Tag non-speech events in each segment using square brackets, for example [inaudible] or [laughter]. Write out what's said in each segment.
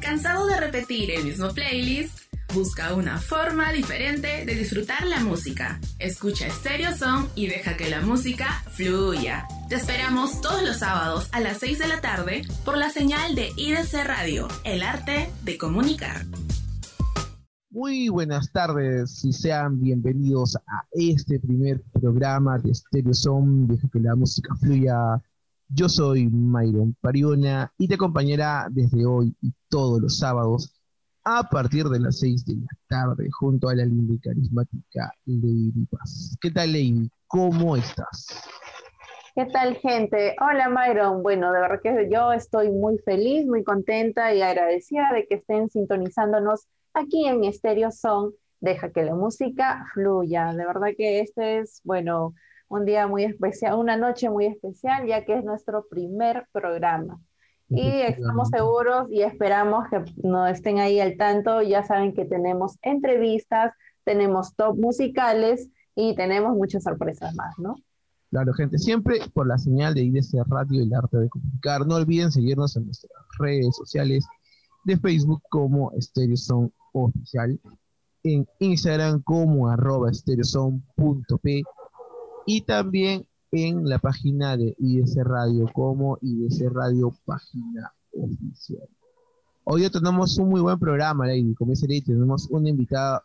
¿Cansado de repetir el mismo playlist? Busca una forma diferente de disfrutar la música. Escucha Stereo Song y deja que la música fluya. Te esperamos todos los sábados a las 6 de la tarde por la señal de IDC Radio, el arte de comunicar. Muy buenas tardes y sean bienvenidos a este primer programa de Stereo Song, deja que la música fluya. Yo soy Myron Pariona y te acompañará desde hoy y todos los sábados a partir de las 6 de la tarde junto a la linda y carismática Lady Paz. ¿Qué tal, Lady? ¿Cómo estás? ¿Qué tal, gente? Hola, Myron. Bueno, de verdad que yo estoy muy feliz, muy contenta y agradecida de que estén sintonizándonos aquí en Stereo Son. Deja que la música fluya. De verdad que este es, bueno, un día muy especial, una noche muy especial, ya que es nuestro primer programa. Y estamos seguros y esperamos que no estén ahí al tanto. Ya saben que tenemos entrevistas, tenemos top musicales y tenemos muchas sorpresas más, ¿no? Claro, gente, siempre por la señal de IDC Radio y el arte de comunicar. No olviden seguirnos en nuestras redes sociales de Facebook como Stereoson Oficial, en Instagram como arroba p y también en la página de IDC Radio como IDC Radio página oficial. Hoy tenemos un muy buen programa, Lady. Como dice Lady, tenemos una invitada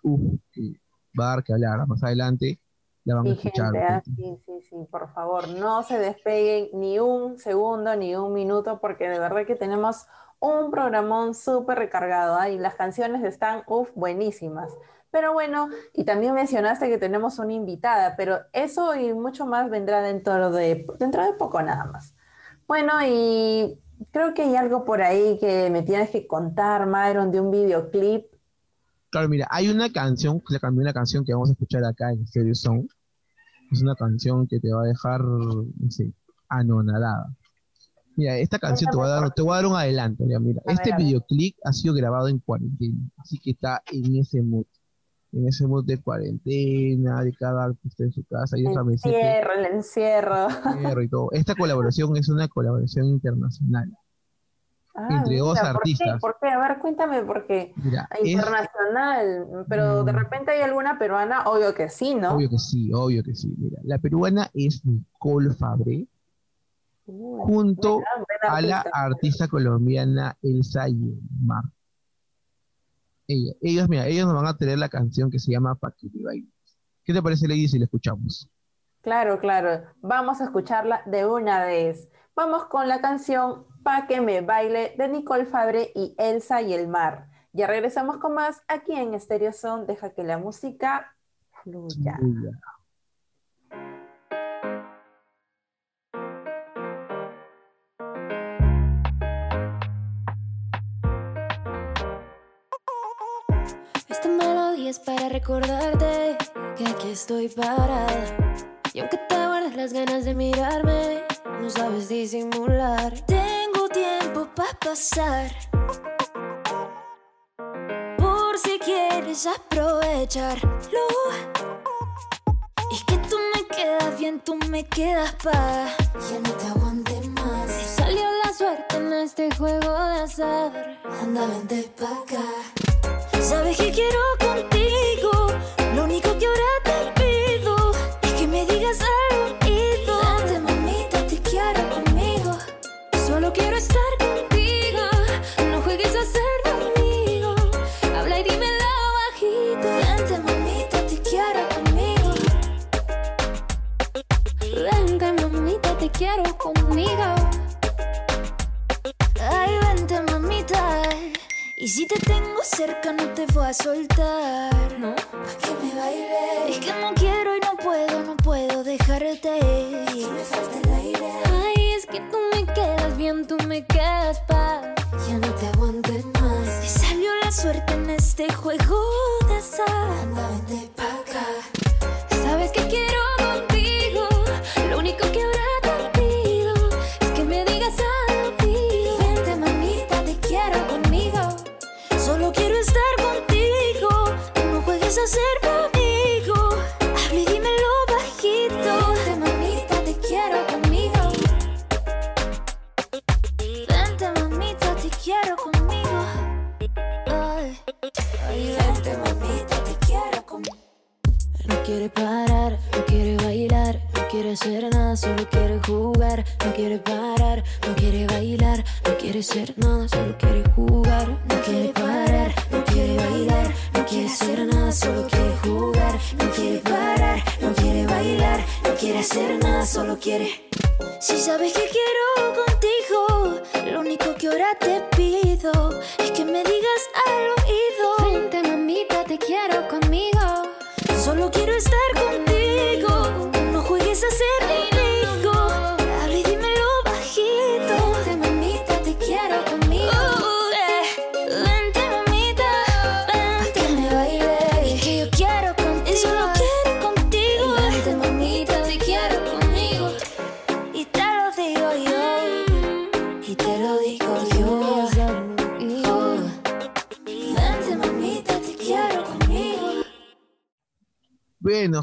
que va a dar que hablar. Más adelante la van a escuchar. Ah, sí, sí, sí, por favor, no se despeguen ni un segundo ni un minuto porque de verdad que tenemos un programón súper recargado ¿ah? y las canciones están, uff, buenísimas. Pero bueno, y también mencionaste que tenemos una invitada, pero eso y mucho más vendrá dentro de, dentro de poco nada más. Bueno, y creo que hay algo por ahí que me tienes que contar, Myron, de un videoclip. Claro, mira, hay una canción, una canción que vamos a escuchar acá en Stereo Song. Es una canción que te va a dejar, no sé, anonadada. Mira, esta canción te voy, a dar, te voy a dar un adelanto. mira, este videoclip ha sido grabado en cuarentena, así que está en ese mood en ese mood de cuarentena, de cada artista en su casa. Y el encierro, el encierro. y todo. Esta colaboración es una colaboración internacional. Ah, entre dos artistas. ¿por qué? A ver, cuéntame por qué. internacional, pero de mm. repente hay alguna peruana, obvio que sí, ¿no? Obvio que sí, obvio que sí. Mira, la peruana es Nicole Junto a la artista colombiana Elsa Yemar ellos, mira, ellos nos van a tener la canción que se llama Pa' que ¿Qué te parece, Lady, si la escuchamos? Claro, claro. Vamos a escucharla de una vez. Vamos con la canción Pa' que me baile de Nicole Fabre y Elsa y el mar. Ya regresamos con más aquí en Stereo Son. Deja que la música fluya. Es para recordarte que aquí estoy parada. Y aunque te guardes las ganas de mirarme, no sabes disimular. Tengo tiempo para pasar. Por si quieres aprovecharlo. Y que tú me quedas bien, tú me quedas pa. Ya no te aguante más. Salió la suerte en este juego de azar. Anda, vente pa' acá. Sabes que quiero contigo, lo único que ahora te pido es que me digas al oído. Vente, mamita, te quiero conmigo. Solo quiero estar contigo, no juegues a ser amigo. Habla y dímelo bajito. Vente, mamita, te quiero conmigo. Vente, mamita, te quiero conmigo. Y si te tengo cerca no te voy a soltar, ¿no? Pa' que me baile. Es que no quiero y no puedo, no puedo dejarte. Que me falta el aire. Ay, es que tú me quedas bien, tú me quedas pa' Ya no te aguantes más. Te salió la suerte en este juego de azar.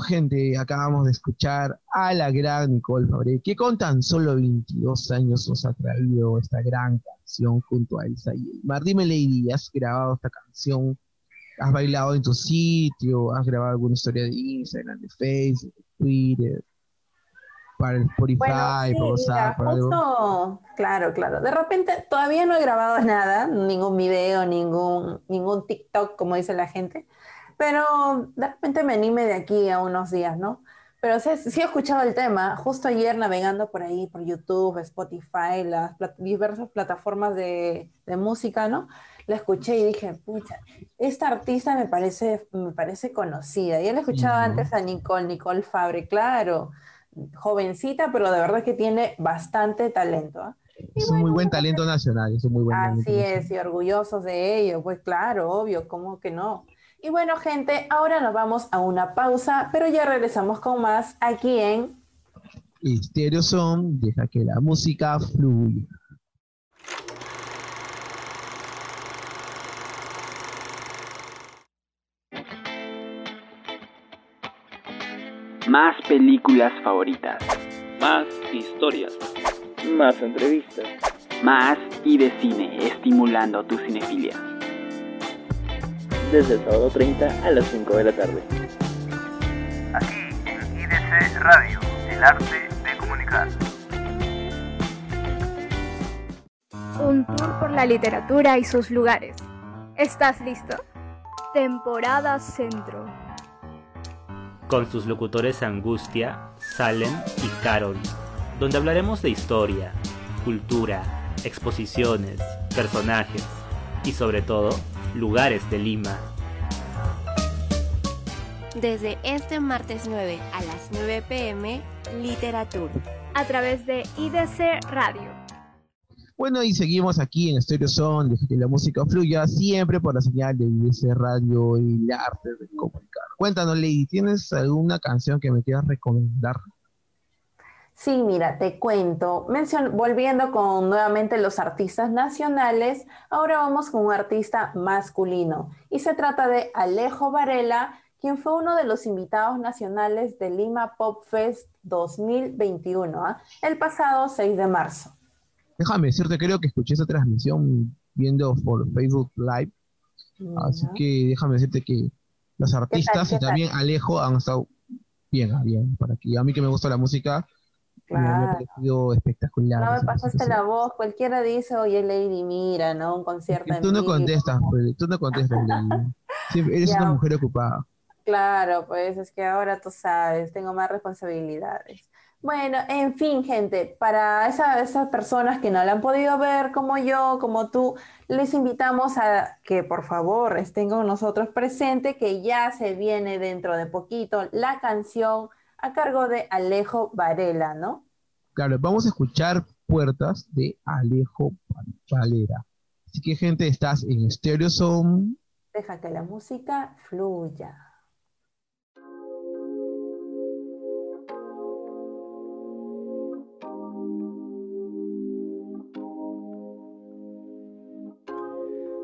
Gente, acabamos de escuchar a la gran Nicole Fabre, que con tan solo 22 años nos ha traído esta gran canción junto a Elsa y Mar. Dime, Lady, ¿has grabado esta canción? ¿Has bailado en tu sitio? ¿Has grabado alguna historia de Instagram, de Facebook, de Twitter? Para el Spotify, Bueno, para sí, para algo? justo, claro, claro. De repente todavía no he grabado nada, ningún video, ningún, ningún TikTok, como dice la gente, pero de repente me anime de aquí a unos días, ¿no? Pero sí, sí he escuchado el tema, justo ayer navegando por ahí, por YouTube, Spotify, las plat- diversas plataformas de, de música, ¿no? La escuché y dije, pucha, esta artista me parece, me parece conocida. Ya la escuchaba Ujú. antes a Nicole, Nicole Fabre, claro jovencita, pero de verdad que tiene bastante talento. ¿ah? Es un muy buen talento nacional, es un muy buen talento Así es, y orgullosos de ello, pues claro, obvio, ¿cómo que no? Y bueno, gente, ahora nos vamos a una pausa, pero ya regresamos con más aquí en Estéreo son, deja que la música fluya. Más películas favoritas. Más historias. Más entrevistas. Más y de cine, estimulando tu cinefilia. Desde el sábado 30 a las 5 de la tarde. Aquí en IDC Radio, el arte de comunicar. Un tour por la literatura y sus lugares. ¿Estás listo? Temporada Centro. con sus locutores Angustia, Salem y Carol, donde hablaremos de historia, cultura, exposiciones, personajes y sobre todo, lugares de Lima. Desde este martes 9 a las 9 pm, Literatura. A través de IDC Radio. Bueno, y seguimos aquí en Stereo Son, deja que la música fluya, siempre por la señal de IBC Radio y el arte de comunicar. Cuéntanos, Lady, ¿tienes alguna canción que me quieras recomendar? Sí, mira, te cuento. Mencion- volviendo con nuevamente los artistas nacionales, ahora vamos con un artista masculino. Y se trata de Alejo Varela, quien fue uno de los invitados nacionales de Lima Pop Fest 2021, ¿ah? el pasado 6 de marzo. Déjame decirte, creo que escuché esa transmisión viendo por Facebook Live, así que déjame decirte que los artistas qué y tal? también Alejo han estado bien, ah, bien, para que a mí que me gusta la música, me- parecido espectacular. No me pasaste la voz, cualquiera dice, oye Lady, mira, ¿no? Un concierto en tú no vivo. contestas, pues, tú no contestas, Lady. Siempre eres Ya. una mujer ocupada. Claro, pues es que ahora tú sabes, tengo más responsabilidades. Bueno, en fin, gente, para esa- esas personas que no la han podido ver como yo, como tú, les invitamos a que por favor estén con nosotros presente, que ya se viene dentro de poquito la canción a cargo de Alejo Varela, ¿no? Claro, vamos a escuchar Puertas de Alejo Valera. Así que, gente, estás en Stereo Zone. Deja que la música fluya.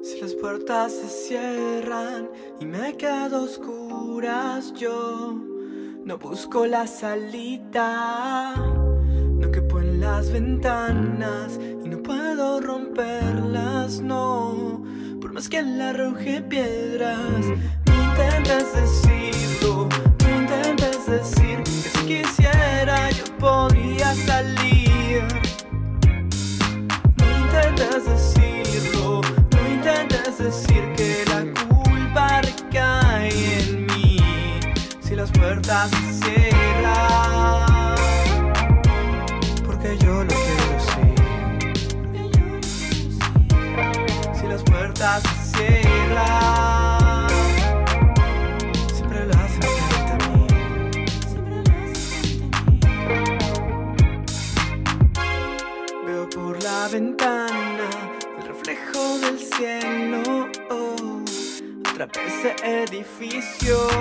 Si las puertas se cierran y me quedo oscuras, yo no busco la salida. No quepo en las ventanas y no puedo romperlas, no. Por más que le arroje piedras, no intentes decirlo, no intentes decir que si quisiera yo podría salir. No intentes decirlo, no intentes decir que la culpa recae en mí. Si las puertas se cierran, ventana el reflejo del cielo oh, a través edificios.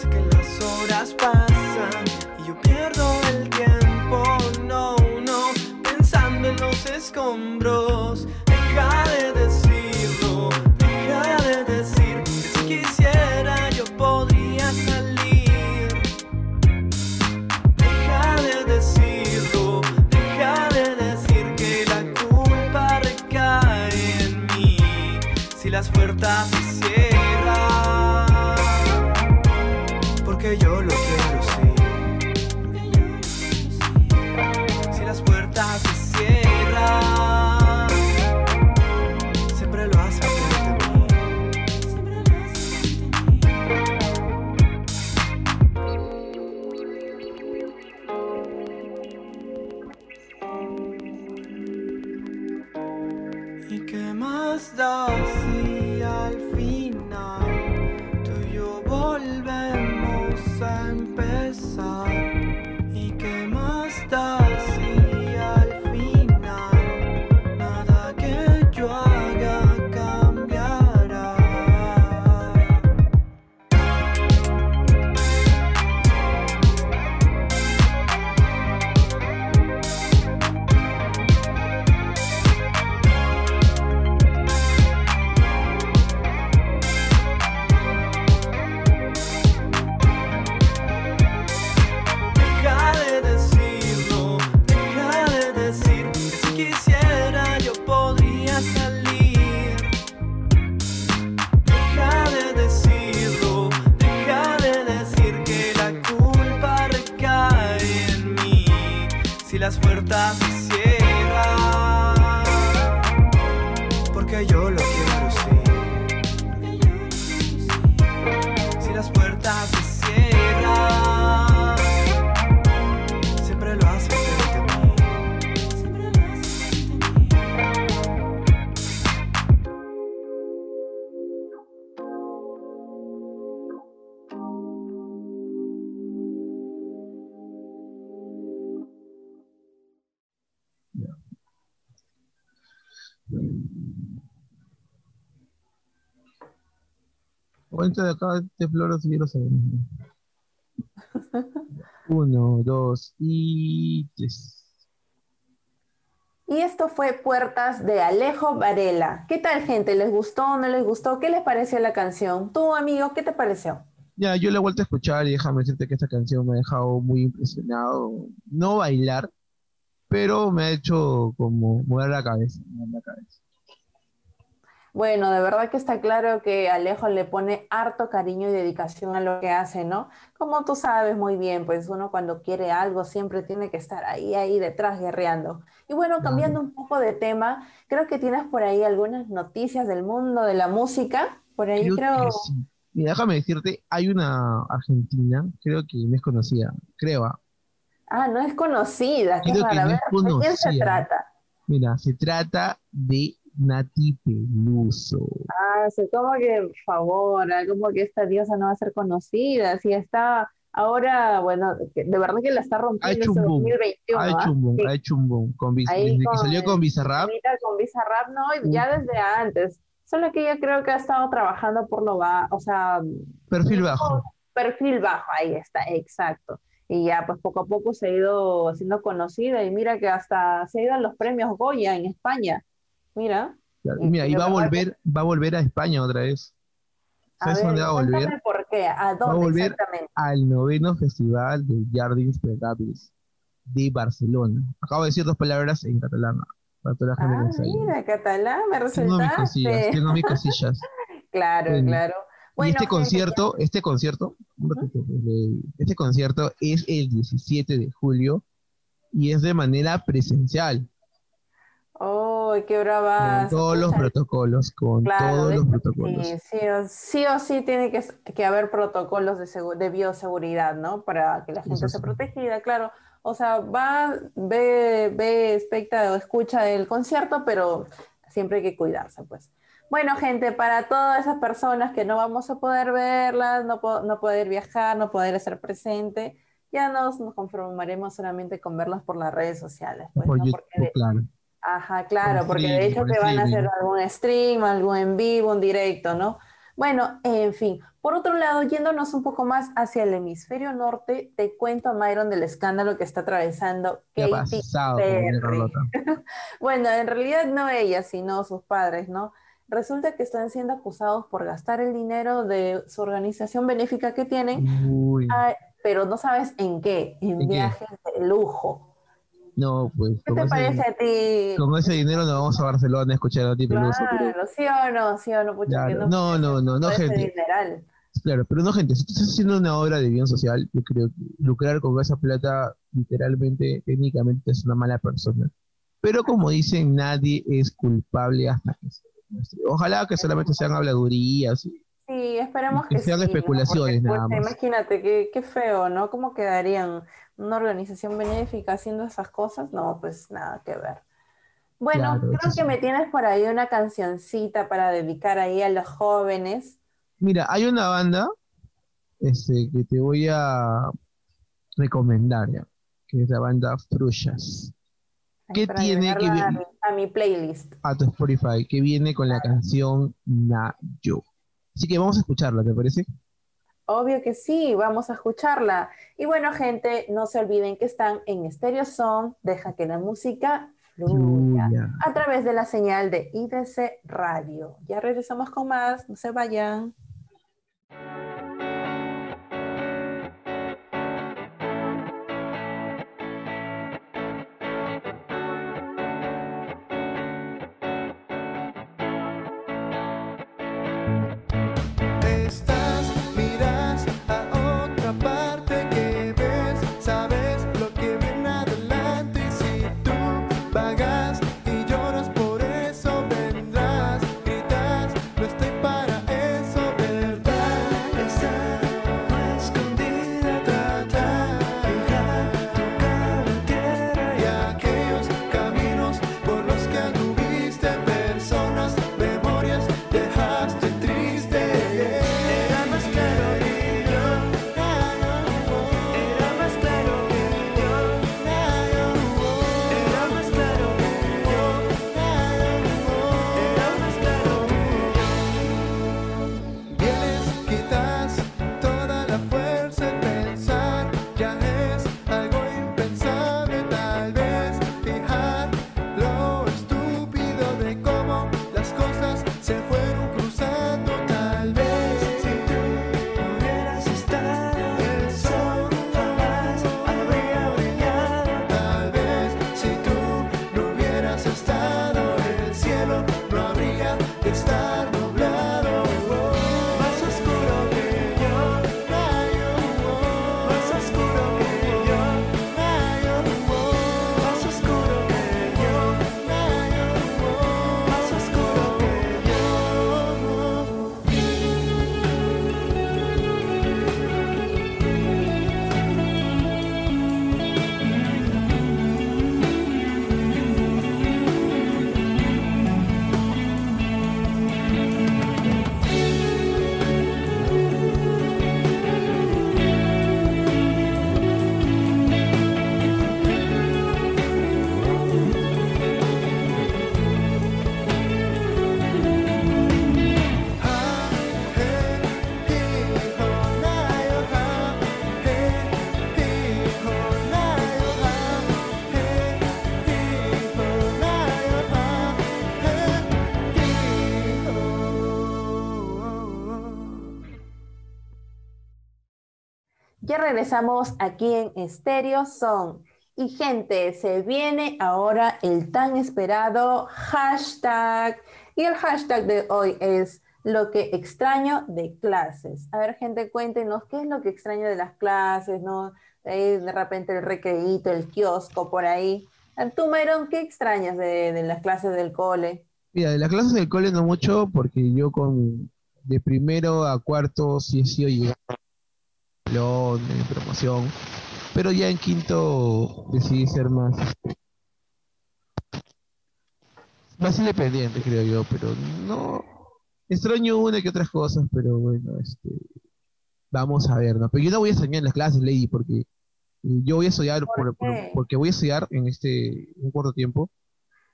Sé que las horas pasan Cuenta de acá de flores y quiero saber. [laughs] Uno, dos y tres. Y esto fue Puertas de Alejo Varela. ¿Qué tal, gente? ¿Les gustó o no les gustó? ¿Qué les pareció la canción? Tú, amigo, ¿qué te pareció? Ya, yo la he vuelto a escuchar y déjame decirte que esta canción me ha dejado muy impresionado. No bailar, pero me ha hecho como mover la cabeza. mover la cabeza. Bueno, de verdad que está claro que Alejo le pone harto cariño y dedicación a lo que hace, ¿no? Como tú sabes muy bien, pues uno cuando quiere algo siempre tiene que estar ahí, ahí detrás guerreando. Y bueno, cambiando un poco de tema, creo que tienes por ahí algunas noticias del mundo de la música. Por ahí Creo creo... sí. Mira, déjame decirte, hay una argentina, creo que no es conocida, creo. ah. Ah, no es conocida, qué rara. No ¿de quién se trata? Mira, se trata de Nati Peluso. Ah, sí, como que, por favor, como que esta diosa no va a ser conocida, si está ahora, bueno, que de verdad que la está rompiendo boom, 2021, ha hecho un boom, ha hecho un boom. Con desde que con salió con Bizarrap, con Bizarrap, no, y ya desde antes. Solo que ella creo que ha estado trabajando por lo bajo, o sea, perfil bajo. perfil bajo, ahí está, exacto. Y ya pues poco a poco se ha ido haciendo conocida y mira que hasta se ha ido a los premios Goya en España. Mira. Claro, Y- Mira, y va a volver, va a volver a España otra vez. A ¿Sabes ver, dónde va a volver? por qué, ¿a Va a dónde volver exactamente? al noveno festival de Jardins Pegables de Barcelona. Acabo de decir dos palabras en catalán para toda la gente que Ah, ahí. mira, catalán, me Tengo mis cosillas, resultaste. tengo mis [laughs] cosillas. Claro, Bueno, claro. y Bueno, este gente, concierto, este concierto un ratito, pues, este concierto es el 17 de julio y es de manera presencial, ¡Oh, qué brava! con todos los protocolos, con Claro, todos los protocolos. Sí, sí, o, sí o sí tiene que, que haber protocolos de, segu- de bioseguridad, ¿no? Para que la gente Eso esté sí. protegida, claro. O sea, va, ve, ve, especta o escucha el concierto, pero siempre hay que cuidarse, pues. Bueno, gente, para todas esas personas que no vamos a poder verlas, no, po- no poder viajar, no poder estar presente, ya nos, nos conformaremos solamente con verlas por las redes sociales, pues, Por ¿no? YouTube, Porque de- claro. Ajá, claro, Por porque de hecho te van a hacer algún stream, algún en vivo, un directo, ¿no? Bueno, en fin. Por otro lado, yéndonos un poco más hacia el hemisferio norte, te cuento, Myron, del escándalo que está atravesando ¿Qué Katy Perry. [laughs] Bueno, en realidad no ella, sino sus padres, ¿no? Resulta que están siendo acusados por gastar el dinero de su organización benéfica que tienen, pero no sabes en qué, en ¿En qué? viajes de lujo. No, pues ¿Qué te ese, parece a ti? con ese dinero nos vamos a Barcelona a escuchar a ti Claro, sí o no, sí o no, pucha, Claro, que no, no, no, no, ese gente. Claro, pero no, gente, si tú estás haciendo una obra de bien social, yo creo que lucrar con esa plata, literalmente, técnicamente, es una mala persona. Pero como dicen, nadie es culpable hasta que se demuestre. Ojalá que solamente sean habladurías. y- Sí, esperemos Que que, sean sí, ¿no? especulaciones Porque, nada pucha, más. Imagínate, qué, qué feo, ¿no? ¿Cómo quedarían una organización benéfica haciendo esas cosas? No, pues nada que ver. Bueno, Claro, creo que sí. me tienes por ahí una cancioncita para dedicar ahí a los jóvenes. Mira, hay una banda este, que te voy a recomendar, ya, que es la banda Frushas. ¿Qué para tiene que a a mi playlist. a tu Spotify, que viene con la canción Nayo. Así que vamos a escucharla, ¿te parece? Obvio que sí, vamos a escucharla. Y bueno, gente, no se olviden que están en Stereo Song, deja que la música fluya a través de la señal de IDC Radio. Ya regresamos con más, no se vayan. Regresamos aquí en Stereo Song. Y gente, se viene ahora el tan esperado hashtag. Y el hashtag de hoy es lo que extraño de clases. A ver, gente, cuéntenos qué es lo que extraño de las clases, ¿no? De repente el recreíto, el kiosco por ahí. Tú, Mayron, ¿qué extrañas de, las clases del cole? Mira, de las clases del cole no mucho, porque yo con de primero a cuarto sí he sido llegar en promoción, pero ya en quinto decidí ser más más independiente, creo yo, pero no extraño una que otras cosas, pero bueno, este vamos a ver, ¿no? Pero yo no voy a extrañar las clases, Lady, porque eh, yo voy a estudiar, ¿Por por- por- qué? porque voy a estudiar en este un corto tiempo,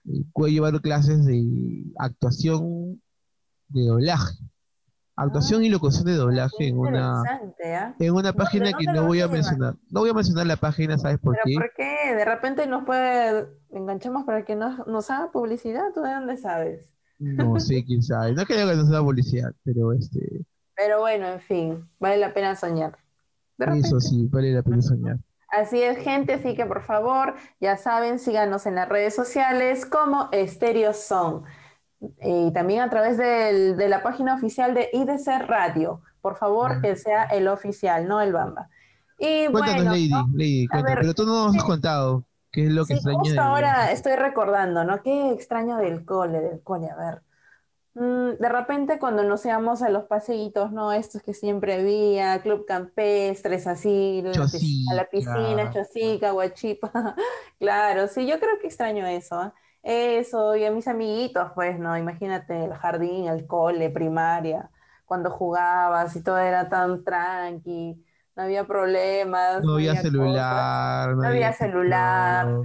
eh, voy a llevar clases de actuación de doblaje. Actuación y locución de doblaje en una ¿ah? en una ¿Dónde- página que no voy a mencionar. No voy a mencionar la página, ¿sabes por ¿Pero qué? por qué? De repente nos puede, enganchamos para que nos, nos haga publicidad, ¿tú de dónde sabes? No sé, [laughs] quién sabe. No creo que no sea publicidad, pero este, Pero bueno, en fin, vale la pena soñar. Eso sí, vale la pena soñar. Así es, gente, así que por favor, ya saben, síganos en las redes sociales como Stereo Song. Y también a través del- de la página oficial de IDC Radio. Por favor, que sea el oficial, no el Bamba. Y Cuéntanos, bueno, Lady, ¿no? Lady, cuéntanos. ver, Pero tú no nos has contado qué es lo que Sí, extraña justo de- ahora estoy recordando, ¿no? Qué extraño del cole, del cole, a ver. Mm, de repente cuando nos íbamos a los paseitos, ¿no? Estos que siempre había, club campestres, así, a la piscina, chosica, guachipa. [laughs] Claro, sí, yo creo que extraño eso, ¿ah? Eso, y a mis amiguitos, pues, ¿no? Imagínate el jardín, el cole, primaria, cuando jugabas y todo era tan tranqui, no había problemas, No había celular, no había celular.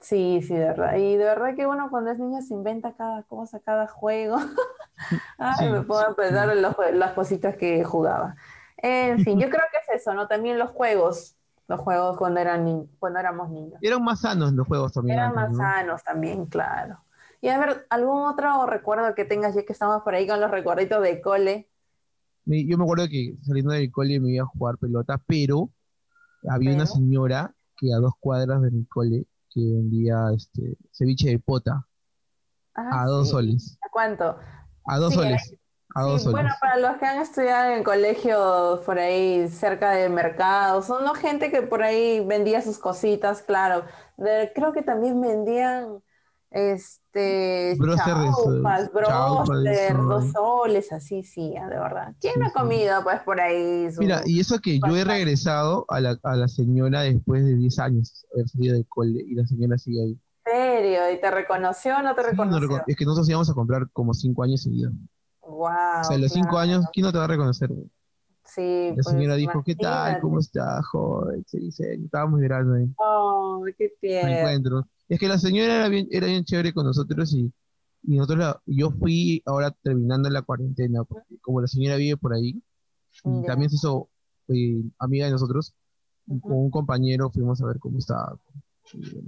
Sí, sí, de verdad. Y de verdad que uno cuando es niño se inventa cada cosa, cada juego. [laughs] Ay, Sí, me puedo pensar en los las cositas que jugaba. En fin, yo creo que es eso, ¿no? También los juegos, los juegos cuando eran ni- cuando éramos niños. Eran más sanos los juegos también. Eran más ¿no? sanos también, claro. Y a ver, ¿algún otro recuerdo que tengas ya que estamos por ahí con los recuerditos de cole? Yo me acuerdo que saliendo del cole me iba a jugar pelota, pero había una señora que a dos cuadras de mi cole que vendía este ceviche de pota Ah, a dos sí. soles. ¿A cuánto? A dos Sí, soles. Sí, bueno, para los que han estudiado en colegios por ahí cerca del mercado, son ¿no? gente que por ahí vendía sus cositas, claro. De- creo que también vendían este de chaupas, chaupa de broster, dos soles, así sí, ah, de verdad. ¿Quién no ha comido pues por ahí su- Mira, y eso que yo he regresado a la, a la señora después de 10 años haber salido del cole y la señora sigue ahí. ¿En serio? ¿Y te reconoció o no te Sí, no reconoció? reco- es que nosotros íbamos a comprar como 5 años seguidos. Wow, o sea, a los 5 claro. años, ¿quién no te va a reconocer? Sí, La pues, señora dijo, ¿qué tal? imagínate. ¿Cómo está, joven? Se dice, estábamos llorando ahí. Oh, qué me tierno. encuentro. Es que la señora era bien, era bien chévere con nosotros y, y nosotros la- yo fui ahora terminando la cuarentena, porque como la señora vive por ahí, y también se hizo eh, amiga de nosotros, y con un compañero fuimos a ver cómo estaba.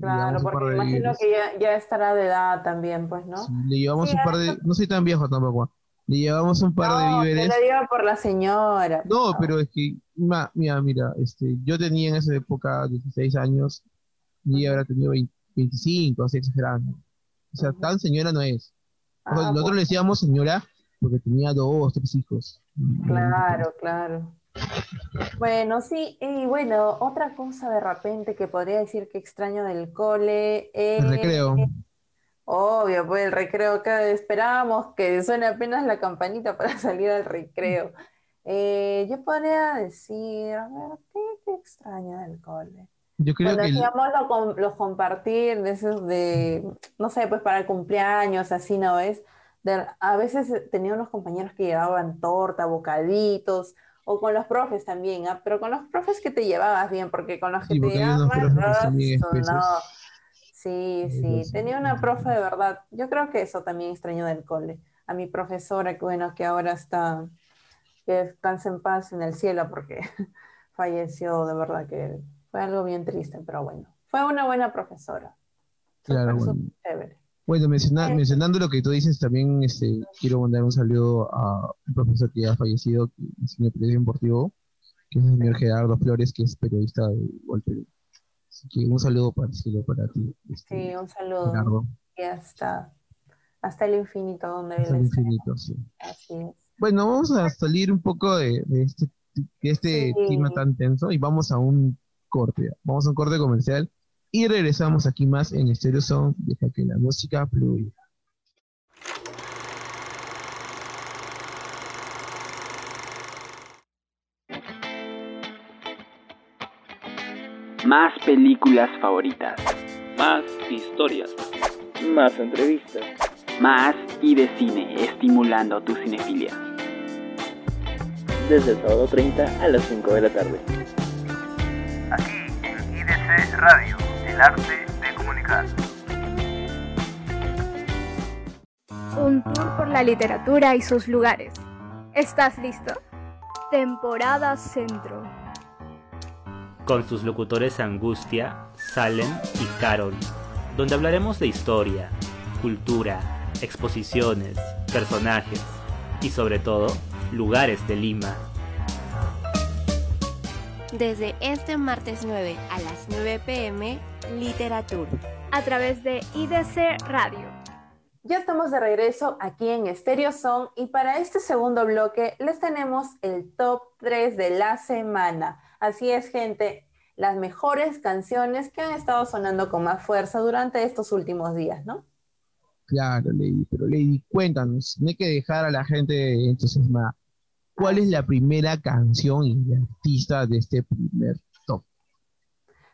Claro, porque de imagino que ya, ya estará de edad también, pues, ¿no? Sí, le llevamos Sí, un par de, no soy tan viejo tampoco, le llevamos un par de No, víveres. yo lo digo por la señora. No, pero es que, ma- mira, mira, este, yo tenía en esa época 16 años y habrá tenido 20 25, así exagerando. O sea, tan señora no es. O sea, Ah, nosotros le decíamos señora porque tenía dos, tres hijos. Claro, claro. Bueno, sí, y bueno, otra cosa de repente que podría decir que extraño del cole es... El recreo. Obvio, pues el recreo, que esperábamos que suene apenas la campanita para [laughs] salir al recreo. Eh, yo podría decir, a ver, ¿qué, qué extraño del cole? Yo creo Cuando que el- hacíamos los, los compartir de esos de, no sé, pues para cumpleaños, así, ¿no? De- a veces eh, tenía unos compañeros que llevaban torta, bocaditos, o con los profes también, ¿ah? Pero con los profes que te llevabas bien, porque con los que Sí, te espesos. no. Sí, sí, tenía una profe de verdad. Yo creo que eso también extraño del cole. A mi profesora, que bueno, que ahora está, que descanse en paz en el cielo, porque [laughs] falleció, de verdad que fue algo bien triste, pero bueno, fue una buena profesora. claro, Súper, bueno. chévere. Bueno, menciona- mencionando lo que tú dices, también este, quiero mandar un saludo a un profesor que ha fallecido, que enseñó periodismo deportivo, que es el señor Gerardo Flores, que es periodista de Gol Perú. Así que un saludo para, cielo para ti, este, Sí, un saludo. Gerardo. Ya está. hasta el infinito donde Hasta el infinito, sí. está. Así es. Bueno, vamos a salir un poco de, de este, de este Sí. clima tan tenso y vamos a un corte. Vamos a un corte comercial y regresamos aquí más en Stereo Sound. Deja que la música fluya. Más películas favoritas. Más historias. Más entrevistas. Más y de cine, estimulando tu cinefilia. Desde el sábado 30 a las 5 de la tarde. Aquí en IDC Radio, el arte de comunicar. Un tour por la literatura y sus lugares. ¿Estás listo? Temporada Centro. Con sus locutores Angustia, Salem y Carol, donde hablaremos de historia, cultura, exposiciones, personajes y sobre todo, lugares de Lima. Desde este martes 9 a las 9 pm, Literatur. A través de IDC Radio. Ya estamos de regreso aquí en Stereo Song y para este segundo bloque les tenemos el top 3 de la semana. Así es, gente, las mejores canciones que han estado sonando con más fuerza durante estos últimos días, ¿no? Claro, Lady, pero Lady, cuéntanos, no hay que dejar a la gente entusiasmada. ¿Cuál es la primera canción y artista de este primer top?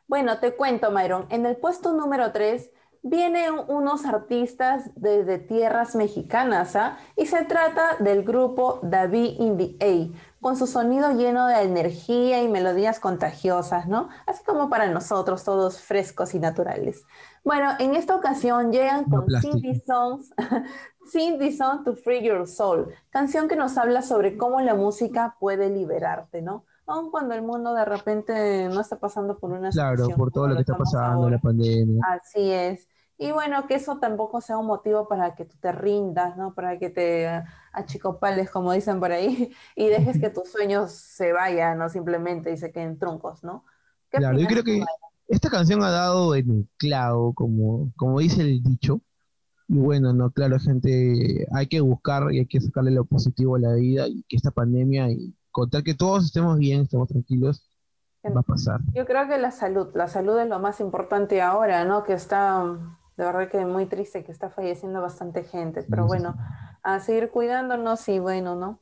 Bueno, te cuento, Myron. En el puesto número 3 vienen unos artistas desde tierras mexicanas, ¿ah? Y se trata del grupo David in the A, con su sonido lleno de energía y melodías contagiosas, ¿no? Así como para nosotros, todos frescos y naturales. Bueno, en esta ocasión llegan con. Cindy Songs, [laughs] Cindy Song to Free Your Soul, canción que nos habla sobre cómo la música puede liberarte, ¿no? Aun cuando el mundo de repente no está pasando por una Claro, situación por todo lo que está pasando, ahora. la pandemia. Así es. Y bueno, que eso tampoco sea un motivo para que tú te rindas, ¿no? Para que te achicopales, como dicen por ahí, [laughs] y dejes que tus sueños se vayan, ¿no? Simplemente y se queden truncos, ¿no? ¿Qué Claro, yo creo que Mayra? esta canción ha dado en el clavo, como, como dice el dicho. Y bueno, no, claro, gente, hay que buscar y hay que sacarle lo positivo a la vida y que esta pandemia y contar que todos estemos bien, estemos tranquilos, va a pasar. Yo creo que la salud, la salud es lo más importante ahora, ¿no? Que está, de verdad que muy triste que está falleciendo bastante gente, pero bueno, a seguir cuidándonos y bueno, ¿no?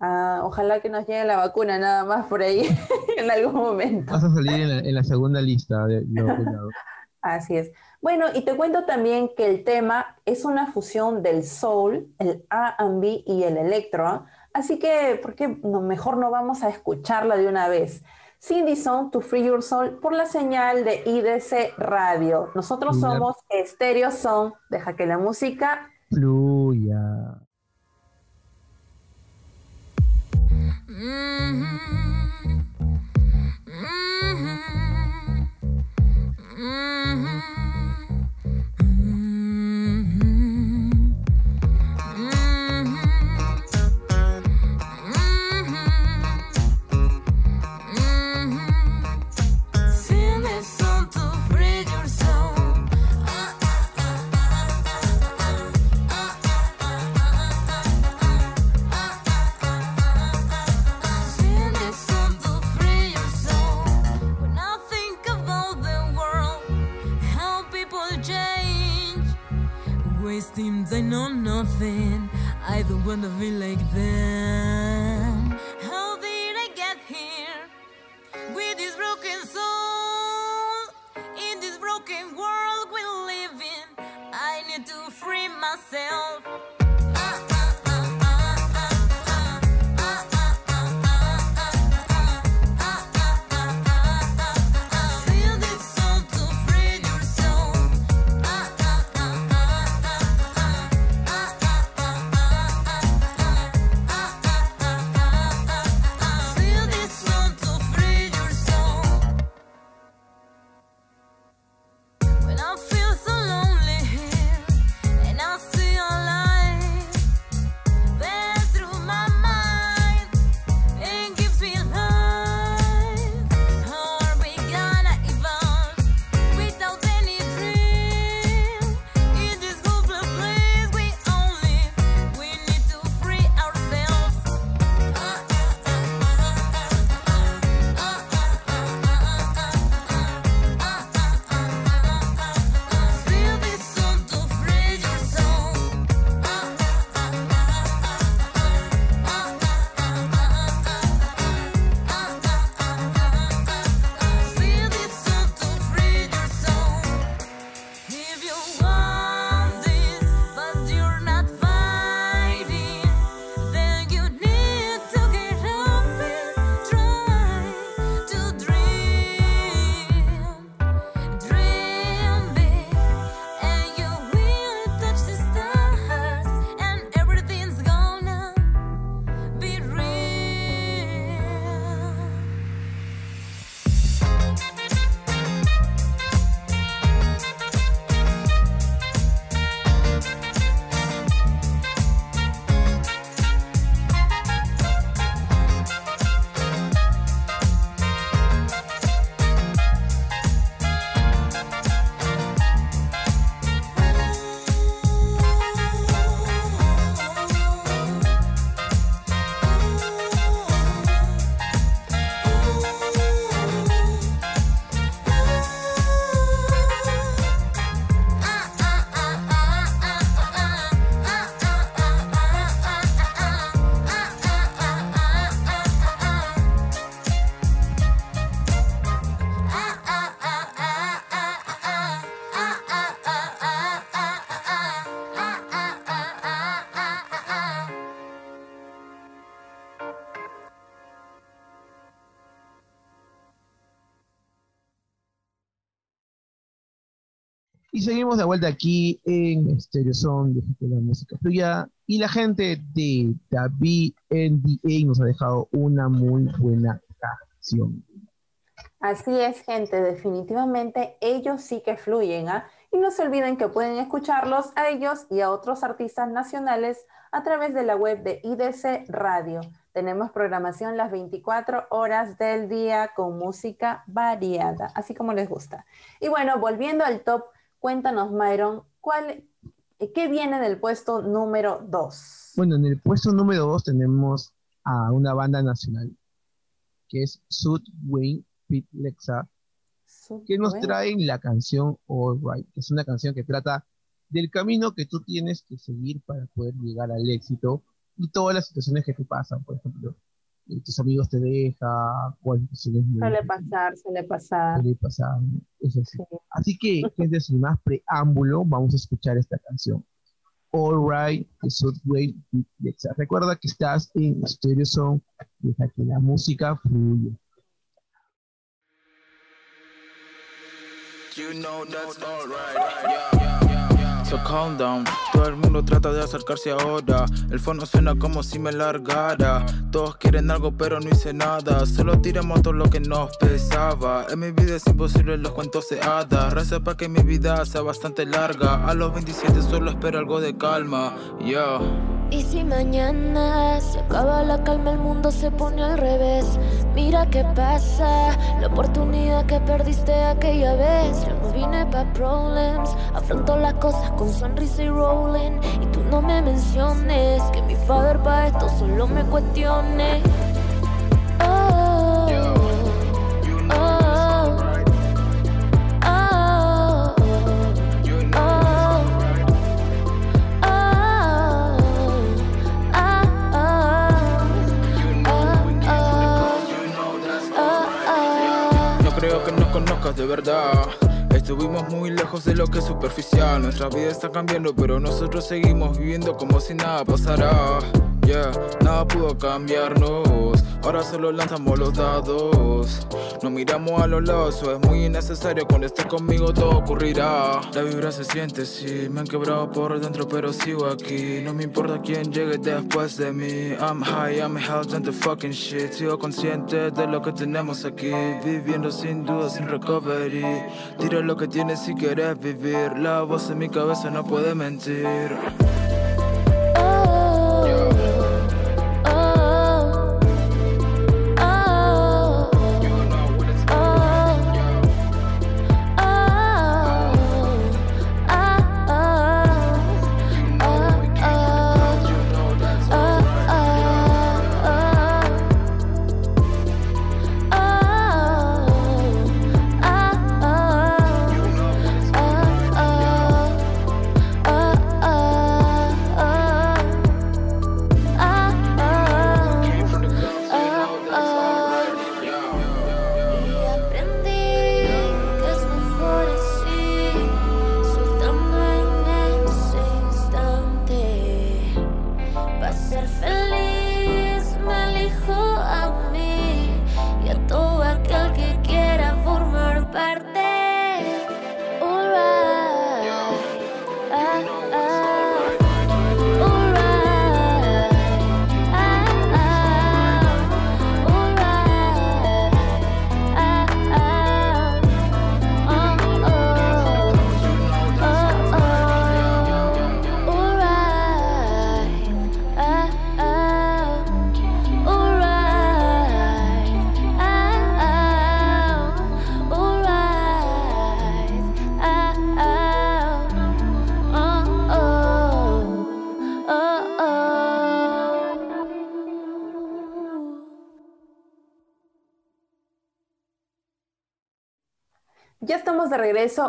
Ah, ojalá que nos llegue la vacuna nada más por ahí [laughs] en algún momento. Vas a salir en la, en la segunda lista de. [laughs] Así es. Bueno, y te cuento también que el tema es una fusión del soul, el R&B y el electro. ¿ah? Así que, ¿por qué no, mejor no vamos a escucharla de una vez? Cindy Song to Free Your Soul por la señal de IDC Radio. Nosotros somos Stereo Song. Deja que la música Fluya. Sing wasting time on nothing. I don't wanna be like them. Seguimos de vuelta aquí en Stereo Son, la música fluya. Y la gente de David NDA nos ha dejado una muy buena canción. Así es, gente, definitivamente ellos sí que fluyen, ¿ah? Y no se olviden que pueden escucharlos a ellos y a otros artistas nacionales a través de la web de IDC Radio. Tenemos programación las 24 horas del día con música variada, así como les gusta. Y bueno, volviendo al top, cuéntanos, Myron, ¿cuál, ¿qué viene del puesto número 2? Bueno, en el puesto número 2 tenemos a una banda nacional, que es Sud Wayne Pit Lexa, que nos traen la canción All Right, que es una canción que trata del camino que tú tienes que seguir para poder llegar al éxito y todas las situaciones que te pasan, por ejemplo, tus amigos te dejan, cuáles situaciones Suele pasar, suele pasar. Suele pasar, eso sí. Así que, gente, sin más preámbulo, vamos a escuchar esta canción. All Right, de Southway. Recuerda que estás en Stereo Song, deja que la música fluya. You know that's alright. Yeah, yeah, yeah, yeah. So calm down. Todo el mundo trata de acercarse ahora. El fondo suena como si me largara. Todos quieren algo, pero no hice nada. Solo tiramos todo lo que nos pesaba. En mi vida es imposible, los cuentos se hadas. Reza para que mi vida sea bastante larga. A los 27 solo espero algo de calma. Yeah. Y si mañana se acaba la calma, el mundo se pone al revés. Mira qué pasa, la oportunidad que perdiste aquella vez. Yo no vine pa' problems, afronto las cosas con sonrisa y rolling. Y tú no me menciones que mi father pa' esto solo me cuestione. De verdad. Estuvimos muy lejos de lo que es superficial. Nuestra vida está cambiando, pero nosotros seguimos viviendo como si nada pasara. Yeah, nada pudo cambiarnos. Ahora solo lanzamos los dados. No miramos a los lados, eso es muy innecesario. Cuando estés conmigo todo ocurrirá. La vibra se siente, sí. Me han quebrado por dentro, pero sigo aquí. No me importa quién llegue después de mí. I'm high, I'm and the fucking shit. Sigo consciente de lo que tenemos aquí. Viviendo sin duda, sin recovery. Tira que tienes si quieres vivir. La voz en mi cabeza no puede mentir.